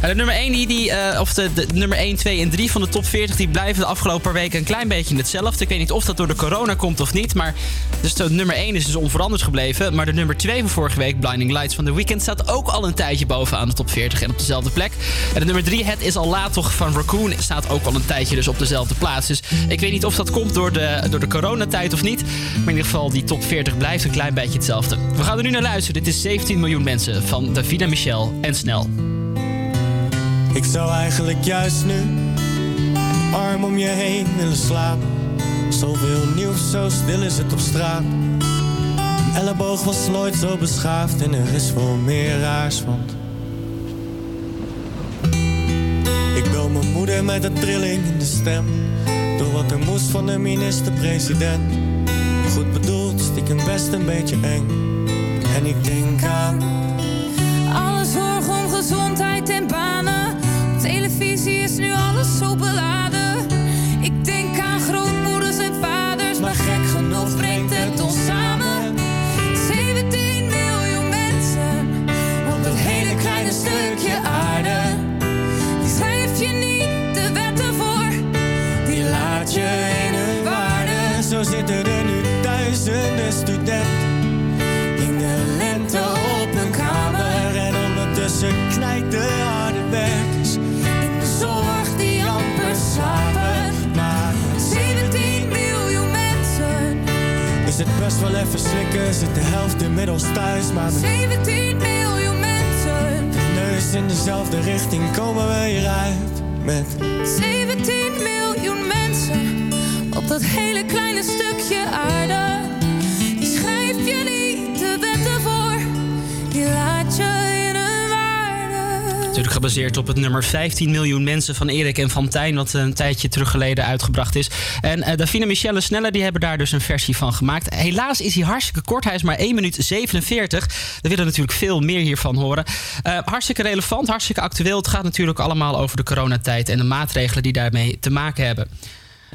Eh, de nummer 1, die, die, eh, of de, nummer 1, 2 en 3 van de top 40... die blijven de afgelopen paar weken een klein beetje hetzelfde. Ik weet niet of dat door de corona komt of niet. Maar dus de nummer 1 is dus onveranderd gebleven. Maar de nummer 2 van vorige week, Blinding Lights van The Weeknd... staat ook al een tijdje bovenaan de top 40 en op dezelfde plek. En de nummer 3, Het is al laat toch van Raccoon... staat ook al een tijdje dus op dezelfde plaats. Dus ik weet niet of dat komt door de, door de coronatijd of niet. Maar in ieder geval, die top 40 blijft een klein beetje hetzelfde. We gaan er nu naar luisteren. Dit is 17 miljoen mensen van Davina Michel en Snel. Ik zou eigenlijk juist nu arm om je heen willen slapen. Zoveel nieuws, zo stil is het op straat. Een elleboog was nooit zo beschaafd en er is veel meer raars, want... Ik bel mijn moeder met een trilling in de stem. Door wat er moest van de minister-president. Goed bedoeld, stiekem best een beetje eng. En ik denk aan... Gezondheid en banen. Televisie is nu alles zo beladen. Even slikken, zit de helft inmiddels thuis. Maar met 17 miljoen mensen. de neus in dezelfde richting komen we hieruit. Met 17 miljoen mensen op dat hele kleine stukje aarde. Natuurlijk gebaseerd op het nummer 15 miljoen mensen van Erik en Van Tijn, wat een tijdje terug geleden uitgebracht is. En eh Davina Michelle en Snelle die hebben daar dus een versie van gemaakt. Helaas is hij hartstikke kort, hij is maar 1 minuut 47. We willen natuurlijk veel meer hiervan horen. Eh, hartstikke relevant, hartstikke actueel. Het gaat natuurlijk allemaal over de coronatijd en de maatregelen die daarmee te maken hebben.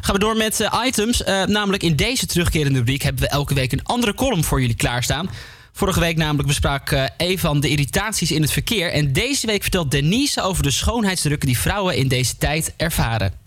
Gaan we door met eh, items. Namelijk in deze terugkerende rubriek hebben we elke week een andere column voor jullie klaarstaan. Vorige week namelijk besprak eh Evan de irritaties in het verkeer. En deze week vertelt Denise over de schoonheidsdrukken die vrouwen in deze tijd ervaren.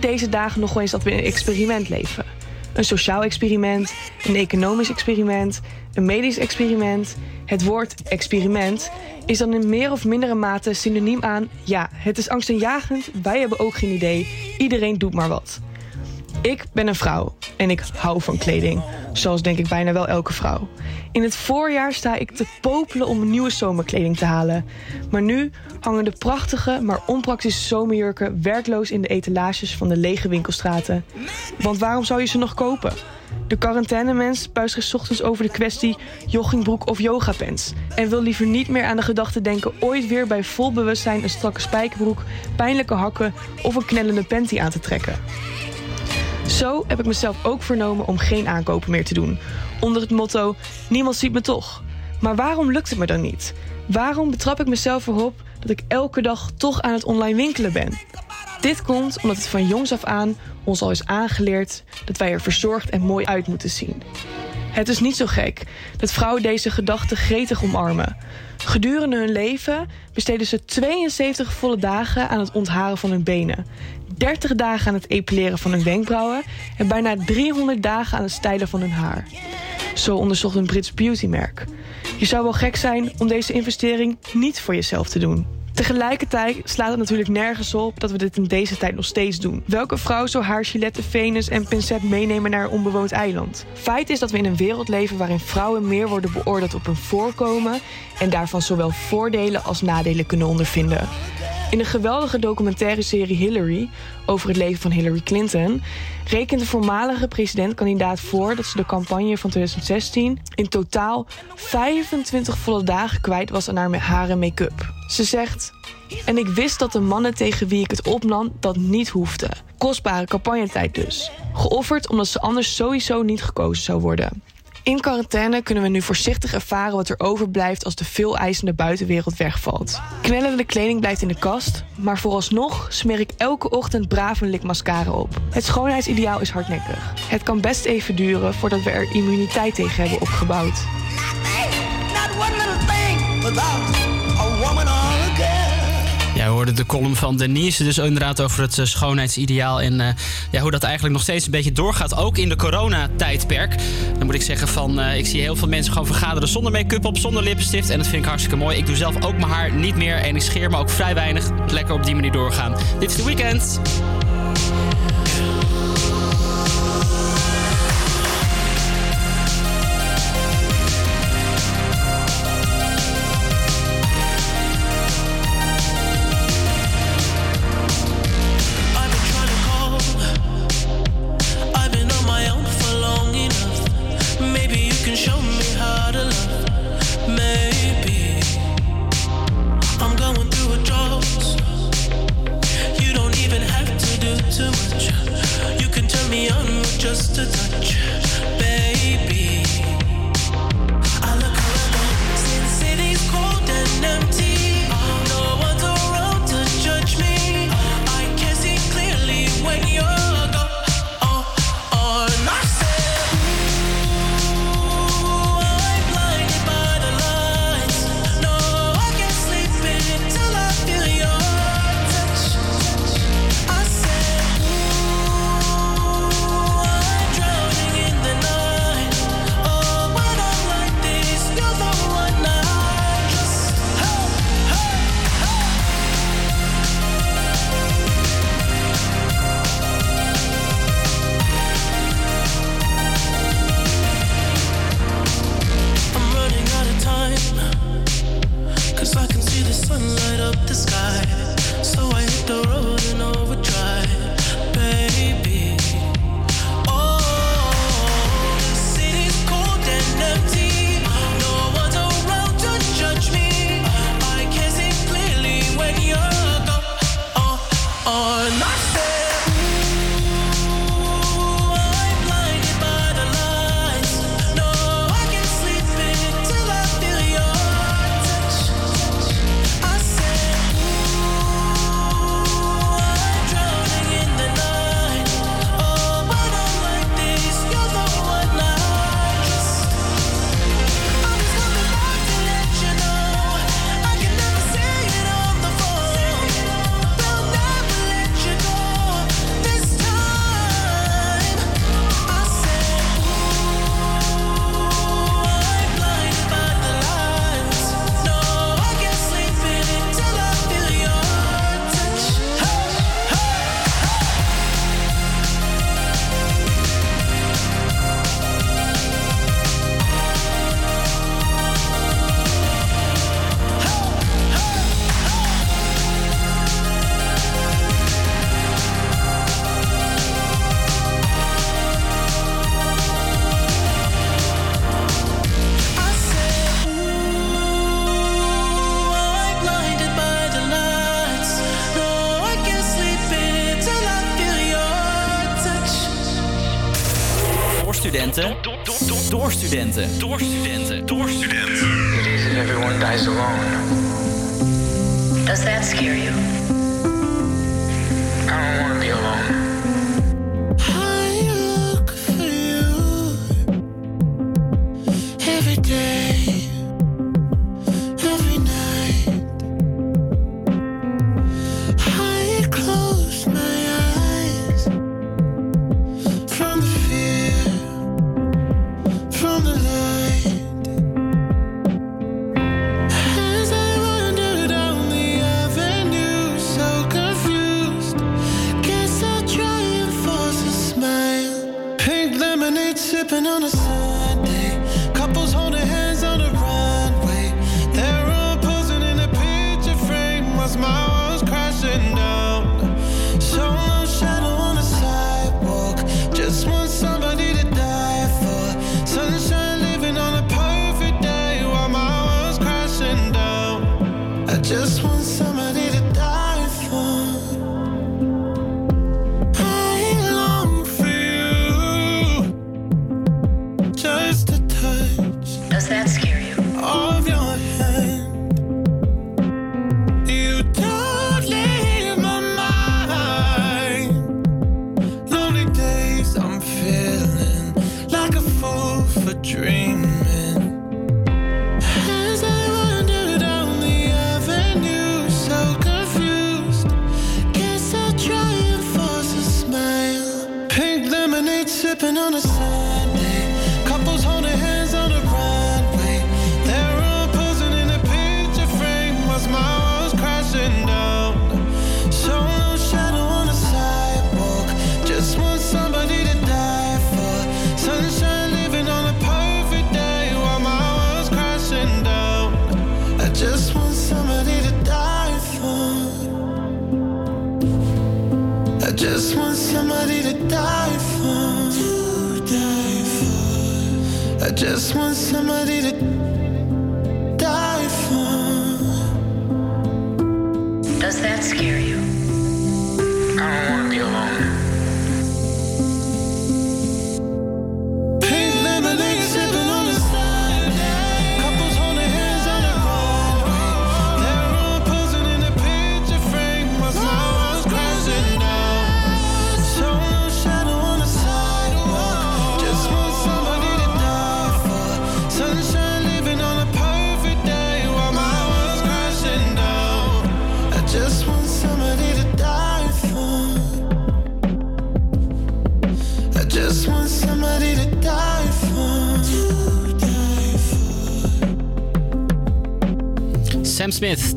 Deze dagen nog wel eens dat we een experiment leven. Een sociaal experiment, een economisch experiment, een medisch experiment. Het woord experiment is dan in meer of mindere mate synoniem aan... ja, het is angstaanjagend, wij hebben ook geen idee, iedereen doet maar wat. Ik ben een vrouw en ik hou van kleding. Zoals denk ik bijna wel elke vrouw. In het voorjaar sta ik te popelen om nieuwe zomerkleding te halen. Maar nu hangen de prachtige, maar onpraktische zomerjurken werkloos in de etalages van de lege winkelstraten. Want waarom zou je ze nog kopen? De quarantainemens buist zich ochtends over de kwestie joggingbroek of yogapants. En wil liever niet meer aan de gedachte denken ooit weer bij vol bewustzijn een strakke spijkerbroek, pijnlijke hakken of een knellende panty aan te trekken. Zo heb ik mezelf ook vernomen om geen aankopen meer te doen. Onder het motto: niemand ziet me toch. Maar waarom lukt het me dan niet? Waarom betrap ik mezelf erop dat ik elke dag toch aan het online winkelen ben? Dit komt omdat het van jongs af aan ons al is aangeleerd dat wij er verzorgd en mooi uit moeten zien. Het is niet zo gek dat vrouwen deze gedachte gretig omarmen. Gedurende hun leven besteden ze 72 volle dagen aan het ontharen van hun benen, 30 dagen aan het epileren van hun wenkbrauwen en bijna 300 dagen aan het stijlen van hun haar. Zo onderzocht een Brits beautymerk. Je zou wel gek zijn om deze investering niet voor jezelf te doen. Tegelijkertijd slaat het natuurlijk nergens op dat we dit in deze tijd nog steeds doen. Welke vrouw zou haar Gillette, Venus en pincet meenemen naar een onbewoond eiland? Feit is dat we in een wereld leven waarin vrouwen meer worden beoordeeld op hun voorkomen en daarvan zowel voordelen als nadelen kunnen ondervinden. In de geweldige documentaire serie Hillary over het leven van Hillary Clinton rekent de voormalige presidentkandidaat voor dat ze de campagne van 2016 in totaal 25 volle dagen kwijt was aan haar make-up. Ze zegt: En ik wist dat de mannen tegen wie ik het opnam dat niet hoefden. Kostbare campagnetijd dus. Geofferd omdat ze anders sowieso niet gekozen zou worden. In quarantaine kunnen we nu voorzichtig ervaren wat er overblijft als de veel eisende buitenwereld wegvalt. Knellende kleding blijft in de kast, maar vooralsnog smeer ik elke ochtend braaf een lik mascara op. Het schoonheidsideaal is hardnekkig. Het kan best even duren voordat we er immuniteit tegen hebben opgebouwd. Ja, we hoorden de column van Denise, dus inderdaad over het eh, schoonheidsideaal. En eh, ja, hoe dat eigenlijk nog steeds een beetje doorgaat, ook in de coronatijdperk. Dan moet ik zeggen van, eh, ik zie heel veel mensen gewoon vergaderen zonder make-up op, zonder lippenstift. En dat vind ik hartstikke mooi. Ik doe zelf ook mijn haar niet meer en ik scheer me ook vrij weinig. Lekker op die manier doorgaan. Dit is de weekend. Everyone dies alone. Does that scare you?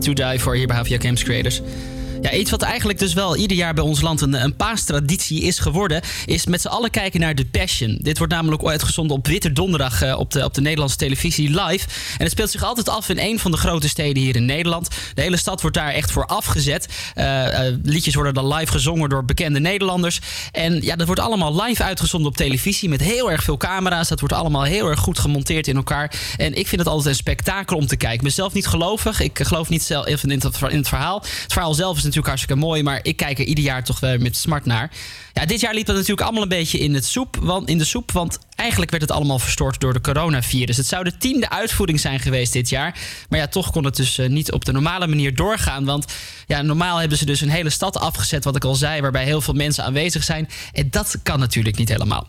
To Die For, hier bij Havia Games Creators. Ja, iets wat eigenlijk dus wel ieder jaar bij ons land een, een paastraditie is geworden... is met z'n allen kijken naar The Passion. Dit wordt namelijk uitgezonden op Witte Donderdag eh, op, de, op de Nederlandse televisie live. En het speelt zich altijd af in een van de grote steden hier in Nederland. De hele stad wordt daar echt voor afgezet. Eh, eh, liedjes worden dan live gezongen door bekende Nederlanders. En ja, dat wordt allemaal live uitgezonden op televisie... met heel erg veel camera's. Dat wordt allemaal heel erg goed gemonteerd in elkaar. En ik vind het altijd een spektakel om te kijken. Ik ben zelf niet gelovig. Ik geloof niet zelf in het, verhaal. Het verhaal zelf is natuurlijk hartstikke mooi, maar ik kijk er ieder jaar toch weer met smart naar. Ja, dit jaar liep dat natuurlijk allemaal een beetje in, het soep, want, in de soep, want eigenlijk werd het allemaal verstoord door de coronavirus. Het zou de tiende uitvoering zijn geweest dit jaar, maar ja, toch kon het dus eh, niet op de normale manier doorgaan, want ja, normaal hebben ze dus een hele stad afgezet, wat ik al zei, waarbij heel veel mensen aanwezig zijn. En dat kan natuurlijk niet helemaal.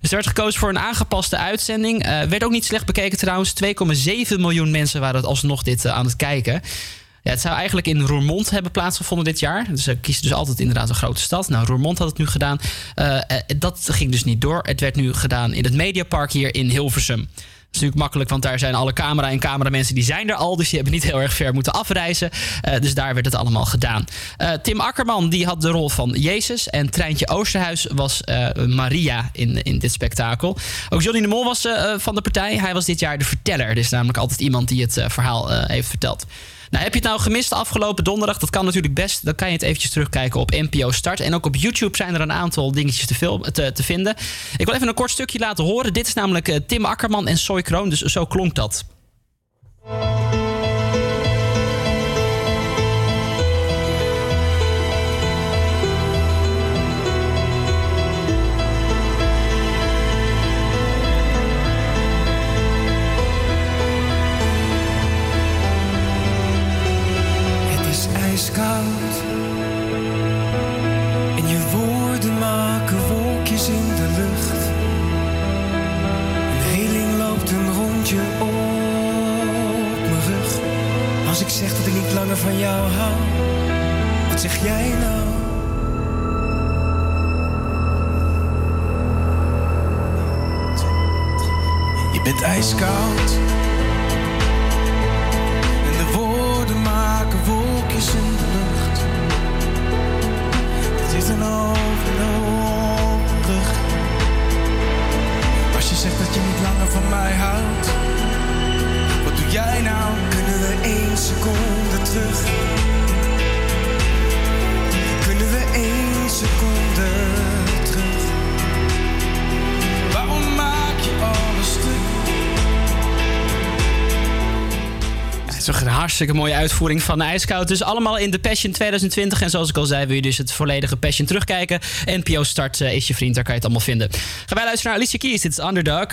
Dus er werd gekozen voor een aangepaste uitzending. Eh, werd ook niet slecht bekeken trouwens. 2,7 miljoen mensen waren alsnog dit eh, aan het kijken. Het zou eigenlijk in Roermond hebben plaatsgevonden dit jaar. Dus ze kiezen dus altijd inderdaad een grote stad. Nou, Roermond had het nu gedaan. Eh, eh, dat ging dus niet door. Het werd nu gedaan in het Mediapark hier in Hilversum. Dat is natuurlijk makkelijk, want daar zijn alle camera- en cameramensen die zijn er al. Dus die hebben niet heel erg ver moeten afreizen. Eh, dus daar werd het allemaal gedaan. Eh, Tim Akkerman die had de rol van Jezus. En Treintje Oosterhuis was eh, Maria in, in dit spektakel. Ook Johnny de Mol was eh, van de partij. Hij was dit jaar de verteller. Er is namelijk altijd iemand die het eh, verhaal eh, heeft verteld. Nou, heb je het nou gemist afgelopen donderdag? Dat kan natuurlijk best. Dan kan je het eventjes terugkijken op NPO Start. En ook op YouTube zijn er een aantal dingetjes te, film, te, te vinden. Ik wil even een kort stukje laten horen. Dit is namelijk eh, Tim Akkerman en Soy Kroon. Dus zo klonk dat. Jou hou, wat zeg jij nou? Je bent ijskoud. En de woorden maken wolkjes in de lucht. Het is een rug. Als je zegt dat je niet langer van mij houdt, wat doe jij nou? Kunnen we één seconde terug? Kunnen we één seconde terug? Waarom maak je alles stuk? Het is toch een hartstikke mooie uitvoering van de IJskoud. Dus allemaal in de Passion 2020. En zoals ik al zei, wil je dus het volledige Passion terugkijken. NPO Start eh, is je vriend, daar kan je het allemaal vinden. Gaan wij luisteren naar Alicia Keys, dit is Underdog.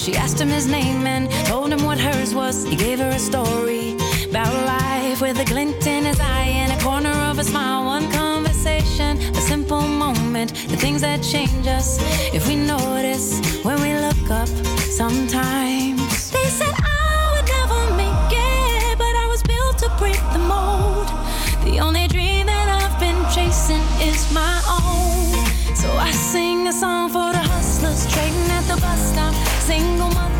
She asked him his name and told him what hers was. He gave her a story about life with a glint in his eye and a corner of a smile. One conversation, a simple moment, the things that change us if we notice when we look up sometimes. They said I would never make it, but I was built to break the mold. The only dream that I've been chasing is my own. So I sing a song for the hustlers trading at the bus stop single mother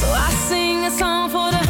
So I sing a song for the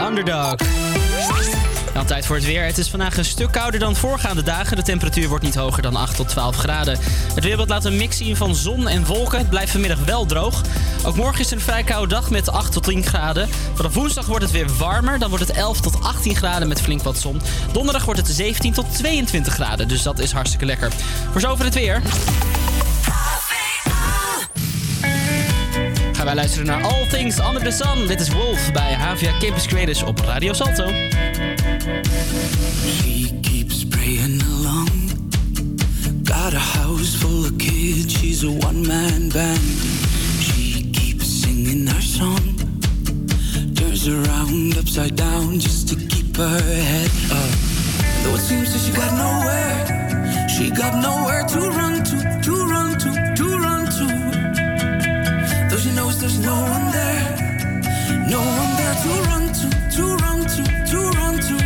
Underdog. Tijd voor het weer. Het is vandaag een stuk kouder dan voorgaande dagen. De temperatuur wordt niet hoger dan 8 tot 12 graden. Het weerbeeld laat een mix zien van zon en wolken. Het blijft vanmiddag wel droog. Ook morgen is een vrij koude dag met 8 tot 10 graden. Vanaf woensdag wordt het weer warmer. Dan wordt het 11 tot 18 graden met flink wat zon. Donderdag wordt het 17 tot 22 graden. Dus dat is hartstikke lekker. Voor zover het weer. Wij luisteren naar All Things Under the Sun. Dit is Wolf bij Havia Campus Creators op Radio Salto. She keeps praying along. Got a house full of kids, she's a one man band. She keeps singing her song. Turns around upside down just to keep her head up. Though it seems that she got nowhere, she got nowhere to run to, to, there's no one there, no one there to run to, to run to, to run to.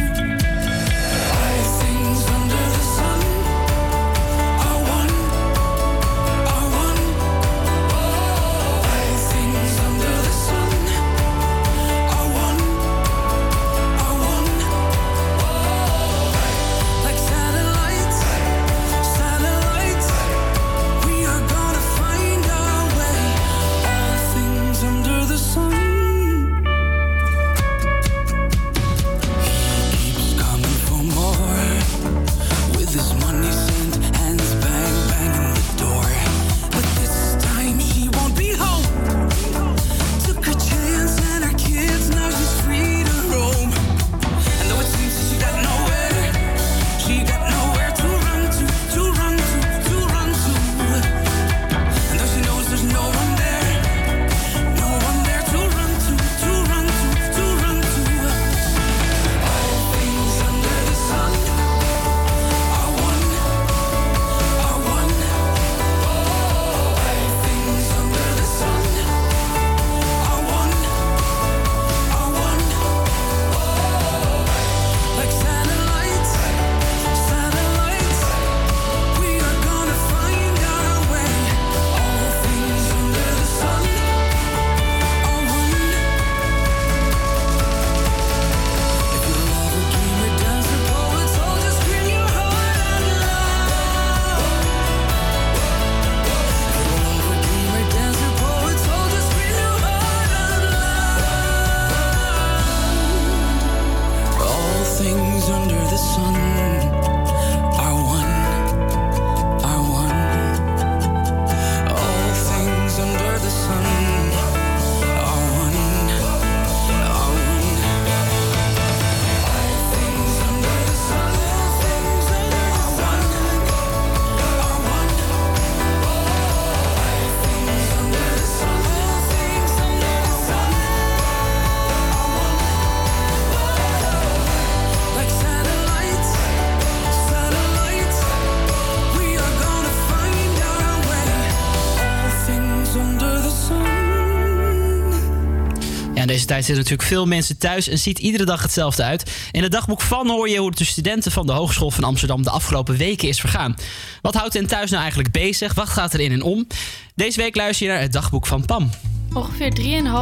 Deze tijd zitten natuurlijk veel mensen thuis en ziet iedere dag hetzelfde uit. In het dagboek van hoor je hoe het de studenten van de Hogeschool van Amsterdam de afgelopen weken is vergaan. Wat houdt hen thuis nou eigenlijk bezig? Wat gaat er in en om? Deze week luister je naar het dagboek van Pam. Ongeveer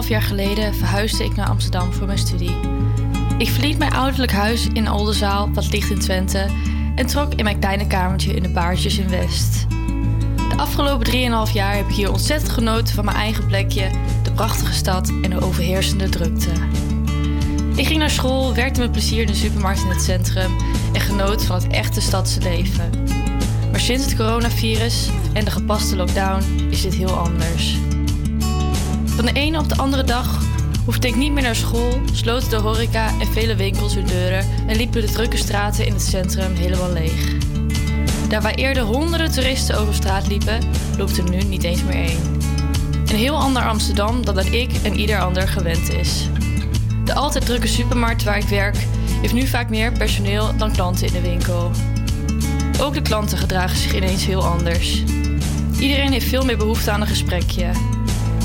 3,5 jaar geleden verhuisde ik naar Amsterdam voor mijn studie. Ik verliet mijn ouderlijk huis in Oldenzaal, wat ligt in Twente, en trok in mijn kleine kamertje in de Baartjes in West. De afgelopen 3,5 jaar heb ik hier ontzettend genoten van mijn eigen plekje, prachtige stad en de overheersende drukte. Ik ging naar school, werkte met plezier in de supermarkt in het centrum en genoot van het echte stadse leven. Maar sinds het coronavirus en de gepaste lockdown is dit heel anders. Van de ene op de andere dag hoefde ik niet meer naar school, sloten de horeca en vele winkels hun deuren en liepen de drukke straten in het centrum helemaal leeg. Daar waar eerder honderden toeristen over straat liepen, loopt er nu niet eens meer één. Een heel ander Amsterdam dan dat ik en ieder ander gewend is. De altijd drukke supermarkt waar ik werk heeft nu vaak meer personeel dan klanten in de winkel. Ook de klanten gedragen zich ineens heel anders. Iedereen heeft veel meer behoefte aan een gesprekje.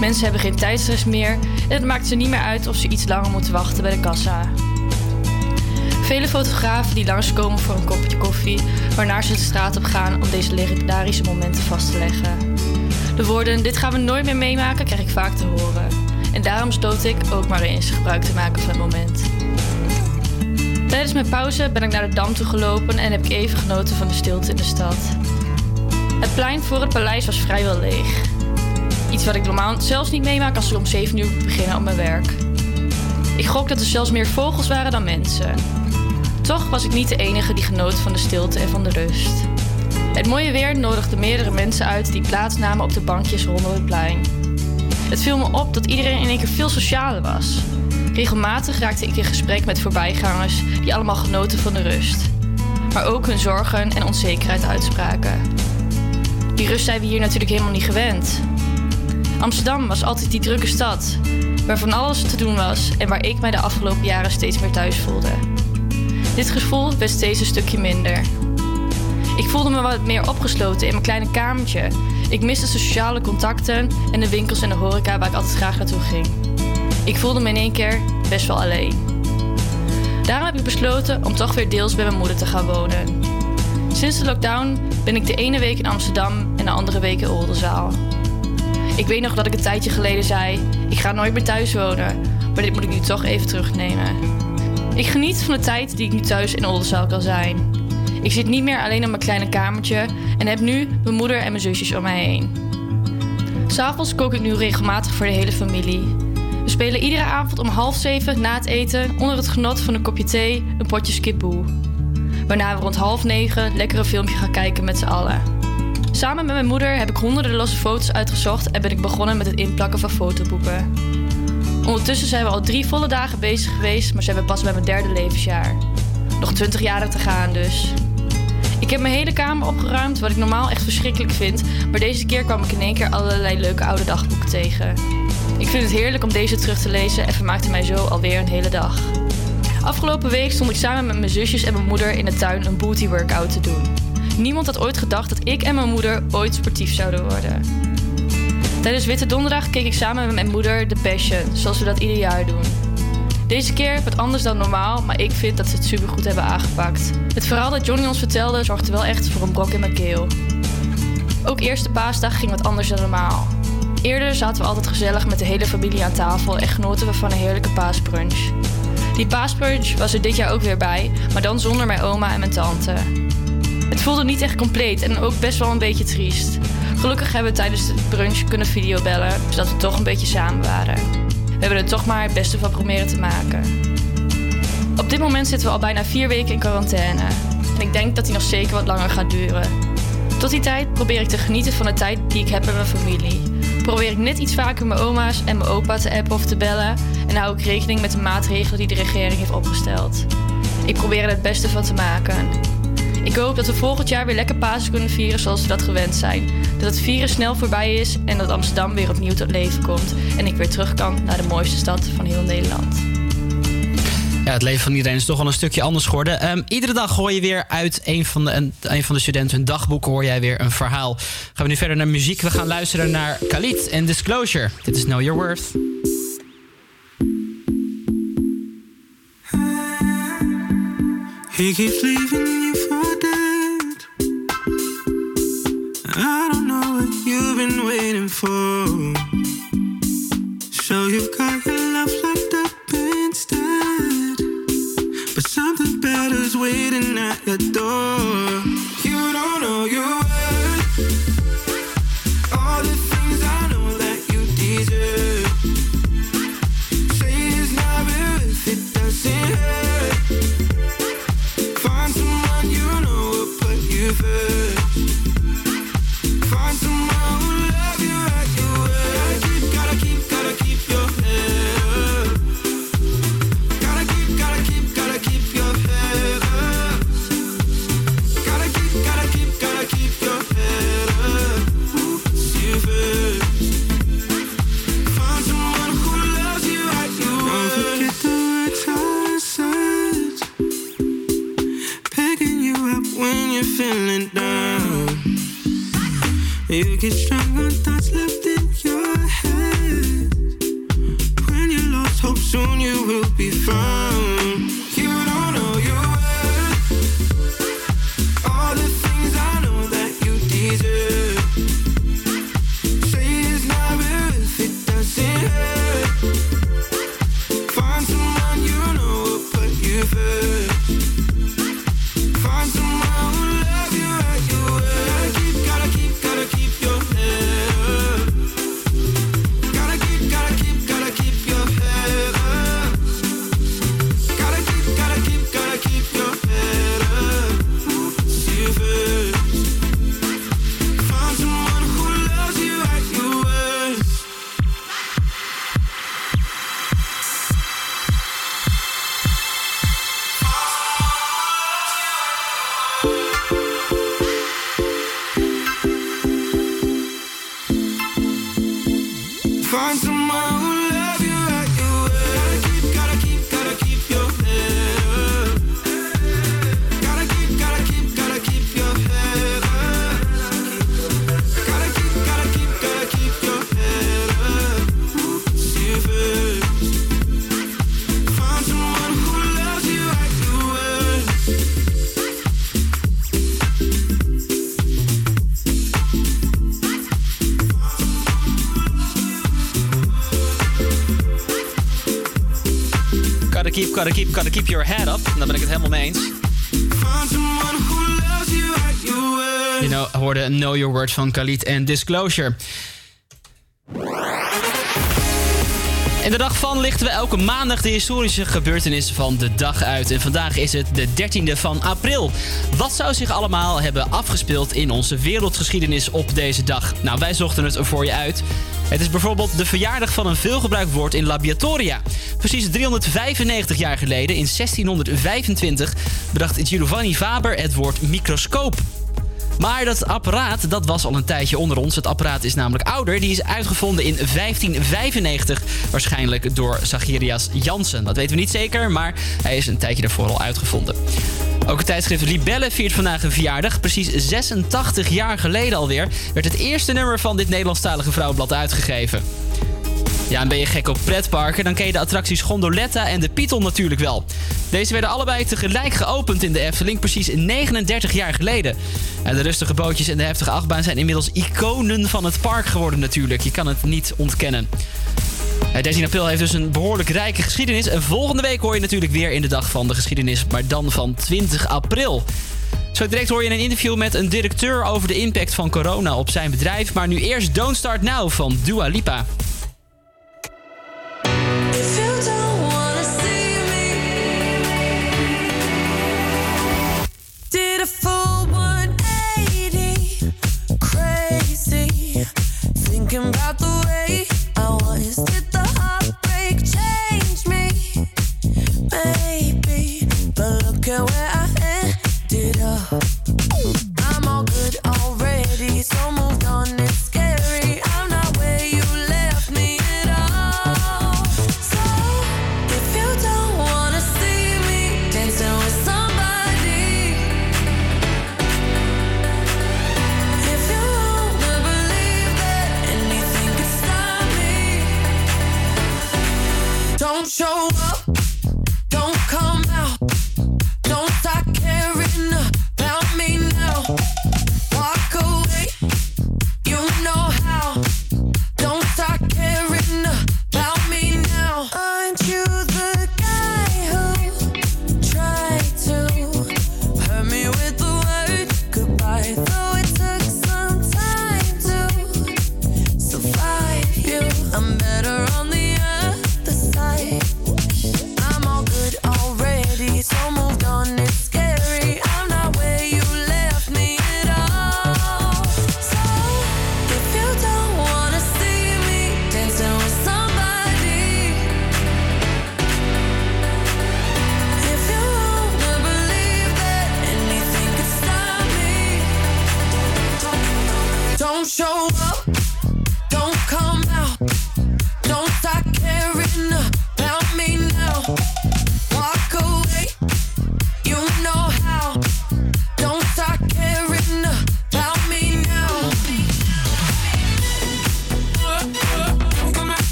Mensen hebben geen tijdstress meer en het maakt ze niet meer uit of ze iets langer moeten wachten bij de kassa. Vele fotografen die langskomen voor een kopje koffie, waarna ze de straat op gaan om deze legendarische momenten vast te leggen. De woorden: Dit gaan we nooit meer meemaken, krijg ik vaak te horen. En daarom stoot ik ook maar eens gebruik te maken van het moment. Tijdens mijn pauze ben ik naar de dam toe gelopen en heb ik even genoten van de stilte in de stad. Het plein voor het paleis was vrijwel leeg. Iets wat ik normaal zelfs niet meemaak als ik om 7 uur beginnen op mijn werk. Ik gok dat er zelfs meer vogels waren dan mensen. Toch was ik niet de enige die genoot van de stilte en van de rust. Het mooie weer nodigde meerdere mensen uit die plaatsnamen op de bankjes rondom het plein. Het viel me op dat iedereen in één keer veel socialer was. Regelmatig raakte ik in gesprek met voorbijgangers die allemaal genoten van de rust. Maar ook hun zorgen en onzekerheid uitspraken. Die rust zijn we hier natuurlijk helemaal niet gewend. Amsterdam was altijd die drukke stad, waar van alles te doen was en waar ik mij de afgelopen jaren steeds meer thuis voelde. Dit gevoel werd steeds een stukje minder. Ik voelde me wat meer opgesloten in mijn kleine kamertje. Ik miste sociale contacten en de winkels en de horeca waar ik altijd graag naartoe ging. Ik voelde me in één keer best wel alleen. Daarom heb ik besloten om toch weer deels bij mijn moeder te gaan wonen. Sinds de lockdown ben ik de ene week in Amsterdam en de andere week in Oldenzaal. Ik weet nog dat ik een tijdje geleden zei: ik ga nooit meer thuis wonen, maar dit moet ik nu toch even terugnemen. Ik geniet van de tijd die ik nu thuis in Oldenzaal kan zijn. Ik zit niet meer alleen op mijn kleine kamertje en heb nu mijn moeder en mijn zusjes om mij heen. S'avonds kook ik nu regelmatig voor de hele familie. We spelen iedere avond om half zeven na het eten onder het genot van een kopje thee een potje skipboe. Waarna we rond half negen lekker een filmpje gaan kijken met z'n allen. Samen met mijn moeder heb ik honderden losse foto's uitgezocht en ben ik begonnen met het inplakken van fotoboeken. Ondertussen zijn we al drie volle dagen bezig geweest, maar zijn we pas bij mijn derde levensjaar. Nog twintig jaren te gaan dus. Ik heb mijn hele kamer opgeruimd, wat ik normaal echt verschrikkelijk vind, maar deze keer kwam ik in één keer allerlei leuke oude dagboeken tegen. Ik vind het heerlijk om deze terug te lezen en vermaakte mij zo alweer een hele dag. Afgelopen week stond ik samen met mijn zusjes en mijn moeder in de tuin een booty workout te doen. Niemand had ooit gedacht dat ik en mijn moeder ooit sportief zouden worden. Tijdens Witte Donderdag keek ik samen met mijn moeder The Passion, zoals we dat ieder jaar doen. Deze keer wat anders dan normaal, maar ik vind dat ze het supergoed hebben aangepakt. Het verhaal dat Johnny ons vertelde zorgde wel echt voor een brok in mijn keel. Ook eerste paasdag ging wat anders dan normaal. Eerder zaten we altijd gezellig met de hele familie aan tafel en genoten we van een heerlijke paasbrunch. Die paasbrunch was er dit jaar ook weer bij, maar dan zonder mijn oma en mijn tante. Het voelde niet echt compleet en ook best wel een beetje triest. Gelukkig hebben we tijdens de brunch kunnen videobellen, zodat we toch een beetje samen waren. We hebben er toch maar het beste van proberen te maken. Op dit moment zitten we al bijna vier weken in quarantaine. En ik denk dat die nog zeker wat langer gaat duren. Tot die tijd probeer ik te genieten van de tijd die ik heb met mijn familie. Probeer ik net iets vaker mijn oma's en mijn opa te appen of te bellen. En hou ik rekening met de maatregelen die de regering heeft opgesteld. Ik probeer er het beste van te maken. Ik hoop dat we volgend jaar weer lekker Pasen kunnen vieren zoals we dat gewend zijn. Dat het virus snel voorbij is en dat Amsterdam weer opnieuw tot leven komt. En ik weer terug kan naar de mooiste stad van heel Nederland. Ja, het leven van iedereen is toch wel een stukje anders geworden. Ehm, iedere dag hoor je weer uit een van, de, een, van de studenten hun dagboeken hoor jij weer een verhaal. Gaan we nu verder naar muziek. We gaan luisteren naar Khalid en Disclosure. Dit is Know Your Worth. He keeps leaving been waiting for. You get strong on thoughts gotta keep, your head up. Daar ben ik het helemaal mee eens. Je hoorde Know Your Words van Khalid en Disclosure. In de dag van lichten we elke maandag de historische gebeurtenissen van de dag uit. En vandaag is het de 13e van april. Wat zou zich allemaal hebben afgespeeld in onze wereldgeschiedenis op deze dag? Nou, wij zochten het er voor je uit. Het is bijvoorbeeld de verjaardag van een veelgebruikt woord in laboratoria. Precies 395 jaar geleden, in 1625, bedacht Giovanni Faber het woord microscoop. Maar dat apparaat, dat was al een tijdje onder ons. Het apparaat is namelijk ouder. Die is uitgevonden in 1595. Waarschijnlijk door Zacharias Jansen. Dat weten we niet zeker, maar hij is een tijdje daarvoor al uitgevonden. Ook het tijdschrift Libelle viert vandaag een verjaardag. Precies 86 jaar geleden alweer werd het eerste nummer van dit Nederlandstalige vrouwenblad uitgegeven. Ja, en ben je gek op pretparken, dan ken je de attracties Gondoletta en de Python natuurlijk wel. Deze werden allebei tegelijk geopend in de Efteling, precies 39 jaar geleden. En de rustige bootjes en de heftige achtbaan zijn inmiddels iconen van het park geworden natuurlijk. Je kan het niet ontkennen. Eh, 13 april heeft dus een behoorlijk rijke geschiedenis. En volgende week hoor je natuurlijk weer in de dag van de geschiedenis, maar dan van 20 april. Zo direct hoor je een interview met een directeur over de impact van corona op zijn bedrijf. Maar nu eerst Don't Start Now van Dua Lipa.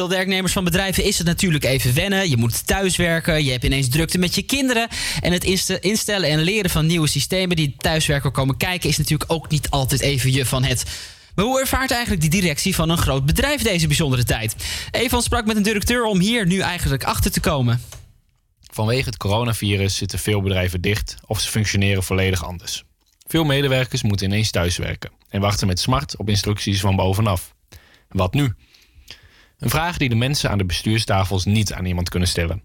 Veel werknemers van bedrijven is het natuurlijk even wennen. Je moet thuiswerken, je hebt ineens drukte met je kinderen. En het inste- instellen en leren van nieuwe systemen die thuiswerken komen kijken... is natuurlijk ook niet altijd even je van het. Maar hoe ervaart eigenlijk die directie van een groot bedrijf deze bijzondere tijd? Evan sprak met een directeur om hier nu eigenlijk achter te komen. Vanwege het coronavirus zitten veel bedrijven dicht of ze functioneren volledig anders. Veel medewerkers moeten ineens thuiswerken en wachten met smart op instructies van bovenaf. Wat nu? Een vraag die de mensen aan de bestuurstafels niet aan iemand kunnen stellen.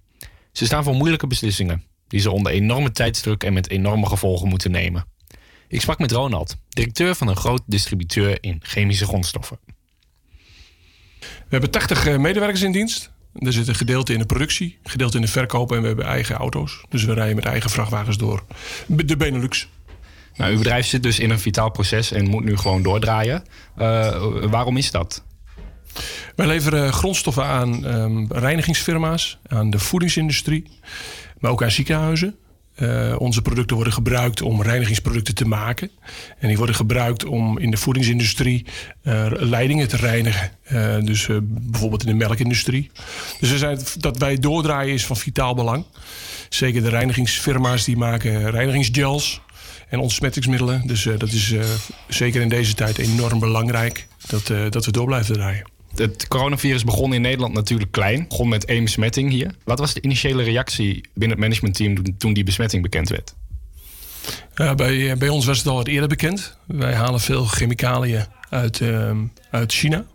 Ze staan voor moeilijke beslissingen die ze onder enorme tijdsdruk en met enorme gevolgen moeten nemen. Ik sprak met Ronald, directeur van een groot distributeur in chemische grondstoffen. We hebben 80 eh, medewerkers in dienst. Er zit een gedeelte in de productie, een gedeelte in de verkoop en we hebben eigen auto's. Dus we rijden met eigen vrachtwagens door de Benelux. Nou, uw bedrijf zit dus in een vitaal proces en moet nu gewoon doordraaien. Eh, waarom is dat? Wij leveren grondstoffen aan ehm, reinigingsfirma's, aan de voedingsindustrie, maar ook aan ziekenhuizen. Eh, onze producten worden gebruikt om reinigingsproducten te maken. En die worden gebruikt om in de voedingsindustrie eh, leidingen te reinigen. Eh, dus bijvoorbeeld in de melkindustrie. Dus we zijn, dat wij doordraaien is van vitaal belang. Zeker de reinigingsfirma's die maken reinigingsgels en ontsmettingsmiddelen. Dus dat is zeker in deze tijd enorm belangrijk dat, dat we door blijven draaien. Het coronavirus begon in Nederland natuurlijk klein. Begon met één besmetting hier. Wat was de initiële reactie binnen het managementteam toen- die besmetting bekend werd? Bij, eh, bij ons was het al wat eerder bekend. Wij halen veel chemicaliën uit, ehm, uit China.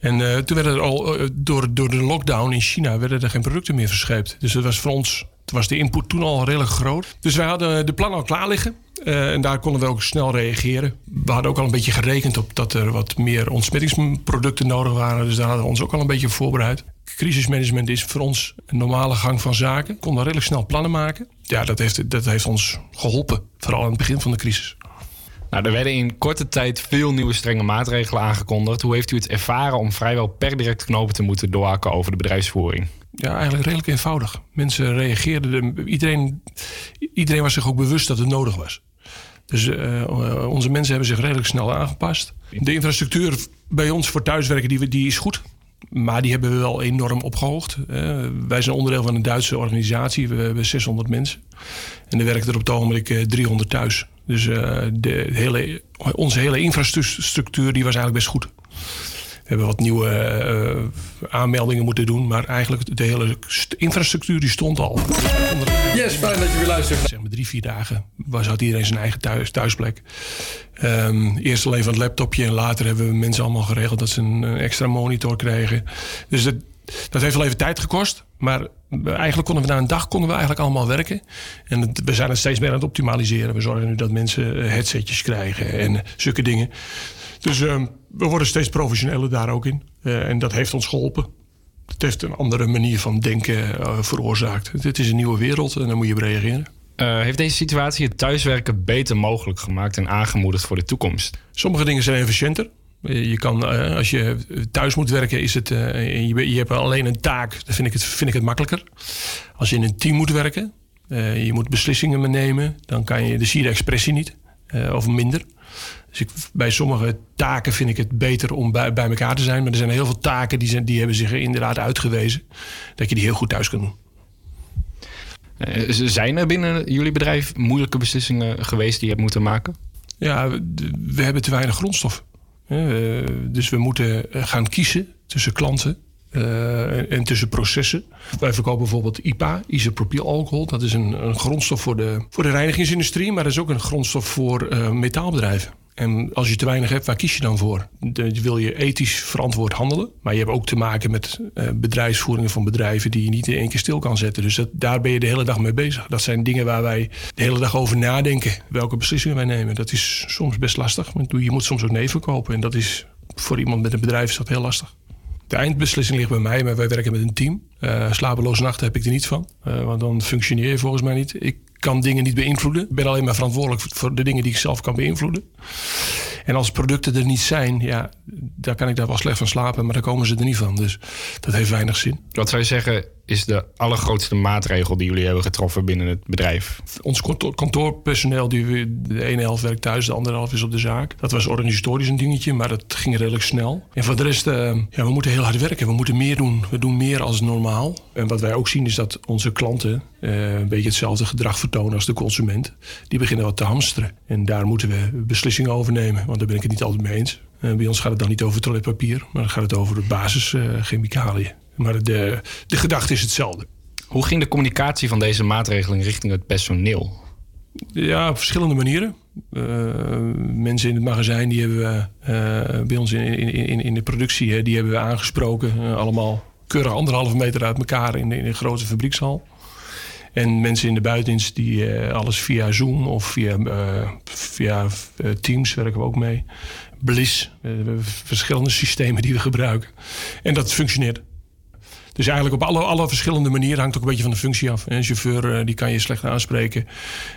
En eh, toen werden er al eh, door, door de lockdown in China werden er geen producten meer verscheept. Dus dat was voor ons toen was de input toen al redelijk groot. Dus wij hadden de plannen al klaar liggen. Eh, en daar konden we ook snel reageren. We hadden ook al een beetje gerekend op dat er wat meer ontsmettingsproducten nodig waren. Dus daar hadden we ons ook al een beetje voorbereid. Crisismanagement is voor ons een normale gang van zaken. We konden redelijk snel plannen maken. Ja, dat heeft, dat heeft ons geholpen. Vooral aan het begin van de crisis. Nou, er werden in korte tijd veel nieuwe strenge maatregelen aangekondigd. Hoe heeft u het ervaren om vrijwel per direct knopen te moeten doorhakken over de bedrijfsvoering? Ja, eigenlijk redelijk eenvoudig. Mensen reageerden. de- iedereen, iedereen was zich ook bewust dat het nodig was. Dus eh, onze mensen hebben zich redelijk snel aangepast. De infrastructuur bij ons voor thuiswerken die, die is goed. Maar die hebben we wel enorm opgehoogd. Eh, wij zijn onderdeel van een Duitse organisatie. We hebben 600 mensen. En er werken er op het ogenblik eh, 300 thuis. Dus eh, de hele, onze hele infrastructuur die was eigenlijk best goed. We hebben wat nieuwe eh, aanmeldingen moeten doen. Maar eigenlijk de hele st- infrastructuur die stond al. Yes, fijn dat je weer luistert. Zeg maar drie, vier dagen was, had iedereen zijn eigen thuis, thuisplek. Ehm, eerst alleen van het laptopje en later hebben we mensen allemaal geregeld dat ze een, een extra monitor kregen. Dus dat, dat heeft wel even tijd gekost. Maar eigenlijk konden we na een dag konden we eigenlijk allemaal werken. En het- we zijn het steeds meer aan het optimaliseren. We zorgen nu dat mensen eh, headsetjes krijgen en zulke dingen. Dus ehm, we worden steeds professioneler daar ook in. Eh, en dat heeft ons geholpen. Het heeft een andere manier van denken eh, veroorzaakt. Dit is een nieuwe wereld en daar moet je op reageren. Eh, heeft deze situatie het thuiswerken beter mogelijk gemaakt en aangemoedigd voor de toekomst? Sommige dingen zijn efficiënter. Je kan, als je thuis moet werken, is het, je, je hebt alleen een taak, dan vind ik het, vind ik het makkelijker. Als je in een team moet werken, je moet beslissingen nemen, dan, kan je, dan zie je de expressie niet, of minder. Dus ik, bij sommige taken vind ik het beter om bij, bij elkaar te zijn. Maar er zijn heel veel taken die, zijn, die hebben zich inderdaad uitgewezen. Dat je die heel goed thuis kan doen. Eh, Zijn er binnen jullie bedrijf moeilijke beslissingen geweest die je hebt moeten maken? Ja, we, hebben te weinig grondstof. Eh, dus we moeten eh, gaan kiezen tussen klanten en, en tussen processen. Wij verkopen bijvoorbeeld IPA, isopropylalcohol. Dat is een, een grondstof voor de, voor de reinigingsindustrie, maar dat is ook een grondstof voor metaalbedrijven. En als je te weinig hebt, waar kies je dan voor? Dan wil je ethisch verantwoord handelen. Maar je hebt ook te maken met eh, bedrijfsvoeringen van bedrijven die je niet in één keer stil kan zetten. Dus dat, daar ben je de hele dag mee bezig. Dat zijn dingen waar wij de hele dag over nadenken. Welke beslissingen wij nemen. Dat is soms best lastig. Want je moet soms ook nee verkopen. En dat is voor iemand met een bedrijf is dat heel lastig. De eindbeslissing ligt bij mij, maar wij werken met een team. Eh, slapeloze nachten heb ik er niet van. Eh, want dan functioneer je volgens mij niet. Ik kan dingen niet beïnvloeden. Ik ben alleen maar verantwoordelijk voor de dingen die ik zelf kan beïnvloeden. En als producten er niet zijn, ja, daar kan ik daar wel slecht van slapen, maar daar komen ze er niet van. Dus dat heeft weinig zin. Wat zou je zeggen is de allergrootste maatregel die jullie hebben getroffen binnen het bedrijf? Ons kantoor- kantoorpersoneel, die, de ene helft werkt thuis, de andere helft is op de zaak. Dat was organisatorisch een dingetje, maar dat ging redelijk snel. En voor de rest, eh, ja, we moeten heel hard werken. We moeten meer doen. We doen meer als normaal. En wat wij ook zien is dat onze klanten eh, een beetje hetzelfde gedrag vertonen als de consument. Die beginnen wat te hamsteren. En daar moeten we beslissingen over nemen, want daar ben ik het niet altijd mee eens. Eh, bij ons gaat het dan niet over toiletpapier, maar dan gaat het over de basischemicaliën. Maar de, de gedachte is hetzelfde. Hoe ging de communicatie van deze maatregelen richting het personeel? Ja, op verschillende manieren. Eh, mensen in het magazijn, die hebben we eh, bij ons in, in, in, in de productie, hè, die hebben we aangesproken. Eh, allemaal keurig anderhalve meter uit elkaar in de, in de grote fabriekshal. En mensen in de buitendienst, die alles via Zoom of via, via Teams werken we ook mee. Bliss, we verschillende systemen die we gebruiken. En dat functioneert. Dus eigenlijk op alle, alle verschillende manieren hangt ook een beetje van de functie af. Een chauffeur eh, die kan je slecht aanspreken,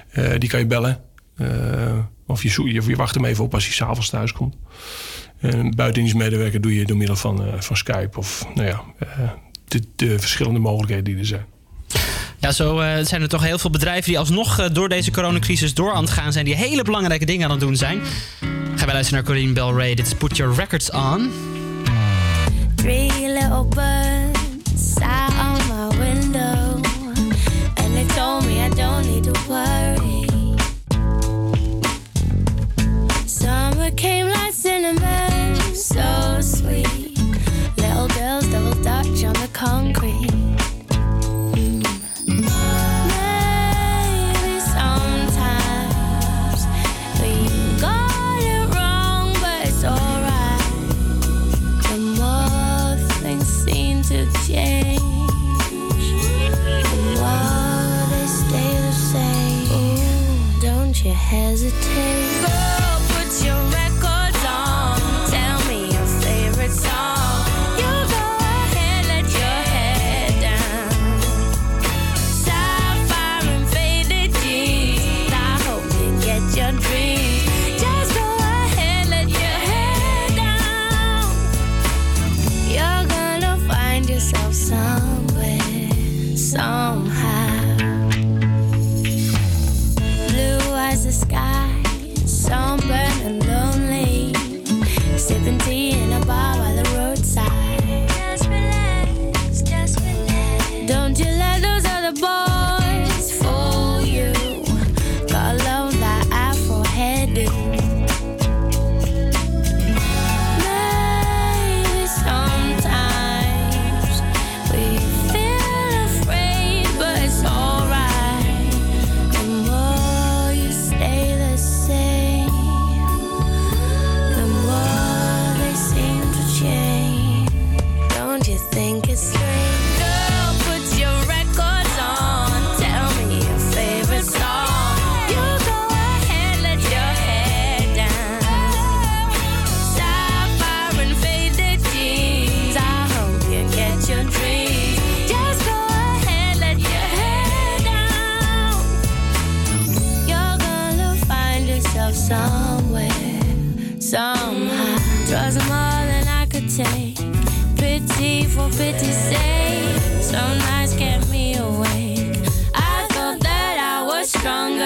Eh, die kan je bellen. Eh, of je, je, je wacht hem even op als hij s'avonds thuis komt. En een buitendienstmedewerker doe je door middel van, eh, van Skype of nou ja, eh, de, de verschillende mogelijkheden die er zijn. Ja, zo eh, zijn er toch heel veel bedrijven die alsnog door deze coronacrisis door aan het gaan zijn. Die hele belangrijke dingen aan het doen zijn. Gaan wij luisteren naar Corinne Bell Ray. Dit is Put Your Records On. Three little birds sat on my window, and they told me I don't need to worry. Summer came like cinnamon, so sweet. Little girls double dutch on the concrete. Hesitate. Pity for pity's sake. Some nights kept me awake. I thought that I was stronger.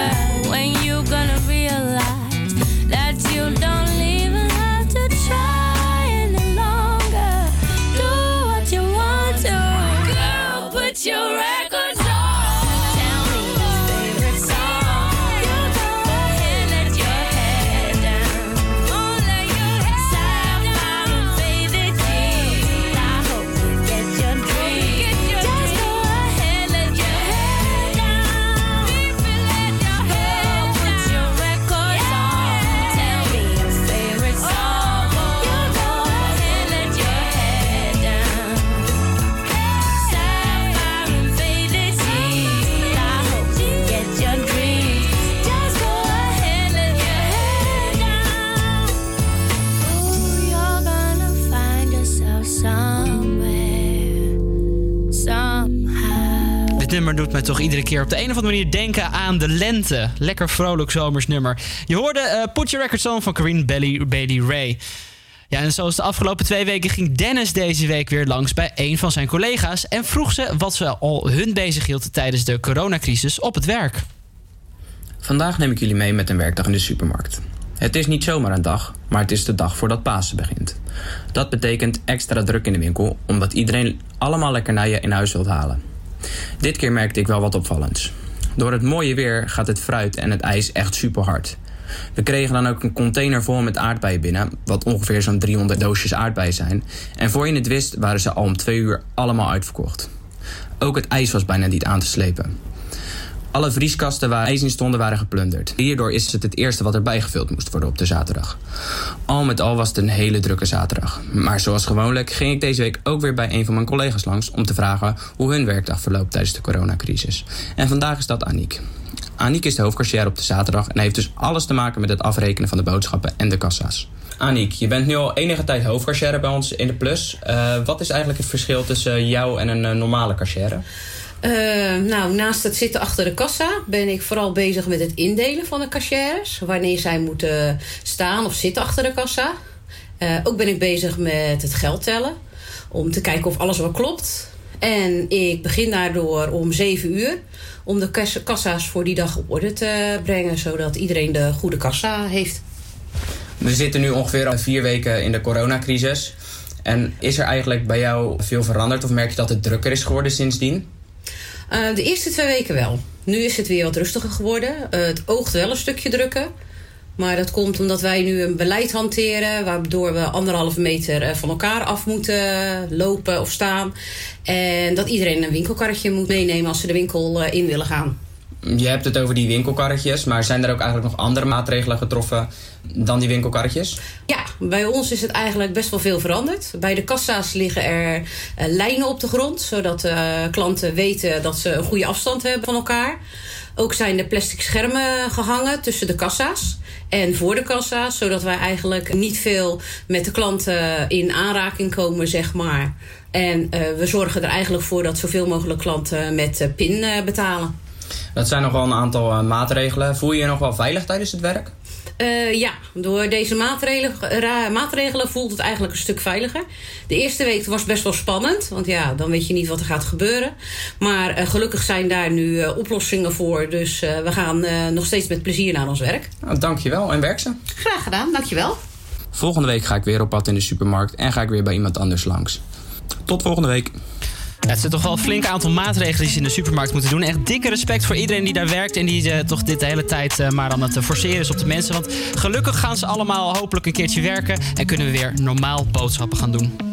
Toch iedere keer op de een of andere manier denken aan de lente. Lekker vrolijk zomers nummer. Je hoorde eh, Put Your Records On van Corinne Bailey, Ray. Ja, en zoals de afgelopen twee weken ging Dennis deze week weer langs bij een van zijn collega's en vroeg ze wat ze al hun bezighield tijdens de coronacrisis op het werk. Vandaag neem ik jullie mee met een werkdag in de supermarkt. Het is niet zomaar een dag, maar het is de dag voordat Pasen begint. Dat betekent extra druk in de winkel, omdat iedereen allemaal lekkernijen in huis wilt halen. Dit keer merkte ik wel wat opvallends. Door het mooie weer gaat het fruit en het ijs echt super hard. We kregen dan ook een container vol met aardbeien binnen, wat ongeveer zo'n 300 doosjes aardbeien zijn. En voor je het wist waren ze al om twee uur allemaal uitverkocht. Ook het ijs was bijna niet aan te slepen. Alle vrieskasten waar ijs in stonden waren geplunderd. Hierdoor is het het eerste wat erbij gevuld moest worden op de zaterdag. Al met al was het een hele drukke zaterdag. Maar zoals gewoonlijk ging ik deze week ook weer bij een van mijn collega's langs om te vragen hoe hun werkdag verloopt tijdens de coronacrisis. En vandaag is dat Aniek. Aniek is de hoofdkassier op de zaterdag en heeft dus alles te maken met het afrekenen van de boodschappen en de kassa's. Aniek, je bent nu al enige tijd hoofdkassier bij ons in de Plus. Eh, wat is eigenlijk het verschil tussen jou en een eh, normale kassier? Eh, nou, naast het zitten achter de kassa ben ik vooral bezig met het indelen van de cashiers. Wanneer zij moeten staan of zitten achter de kassa. Eh, ook ben ik bezig met het geld tellen. Om te kijken of alles wel klopt. En ik begin daardoor om 7 uur. Om de kas- kassa's voor die dag op orde te brengen. Zodat iedereen de goede kassa heeft. We zitten nu ongeveer al vier weken in de coronacrisis. En is er eigenlijk bij jou veel veranderd of merk je dat het drukker is geworden sindsdien? Eh, de eerste twee weken wel. Nu is het weer wat rustiger geworden. Eh, het oogt wel een stukje drukker. Maar dat komt omdat wij nu een beleid hanteren... waardoor we anderhalve meter eh, van elkaar af moeten lopen of staan. En dat iedereen een winkelkarretje moet meenemen... als ze de winkel in willen gaan. Je hebt het over die winkelkarretjes, maar zijn er ook eigenlijk nog andere maatregelen getroffen dan die winkelkarretjes? Ja, bij ons is het eigenlijk best wel veel veranderd. Bij de kassa's liggen er eh, lijnen op de grond... zodat eh, klanten weten dat ze een goede afstand hebben van elkaar. Ook zijn er plastic schermen gehangen tussen de kassa's en voor de kassa's... zodat wij eigenlijk niet veel met de klanten in aanraking komen, zeg maar. En eh, we zorgen er eigenlijk voor dat zoveel mogelijk klanten met PIN betalen. Dat zijn nog wel een aantal eh, maatregelen. Voel je je nog wel veilig tijdens het werk? Eh, ja, door deze maatregelen, maatregelen voelt het eigenlijk een stuk veiliger. De eerste week was best wel spannend, want ja, dan weet je niet wat er gaat gebeuren. Maar eh, gelukkig zijn daar nu oplossingen voor, dus eh, we gaan eh, nog steeds met plezier naar ons werk. Nou, dankjewel en werk ze. Graag gedaan, dankjewel. Volgende week ga ik weer op pad in de supermarkt en ga ik weer bij iemand anders langs. Tot volgende week. Ja, het zijn toch wel een flink aantal maatregelen die ze in de supermarkt moeten doen. Echt dikke respect voor iedereen die daar werkt en die eh, toch dit de hele tijd eh, maar aan het eh, forceren is op de mensen. Want gelukkig gaan ze allemaal hopelijk een keertje werken en kunnen we weer normaal boodschappen gaan doen.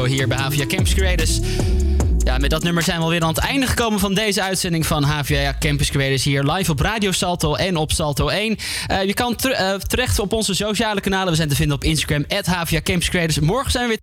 hier bij Havia Campus Creators. Ja, met dat nummer zijn we alweer aan het einde gekomen van deze uitzending van HVA Campus Creators hier live op Radio Salto en op Salto 1. Eh, je kan eh, terecht op onze sociale kanalen. We zijn te vinden op Instagram, at Campus Creators. Morgen zijn we weer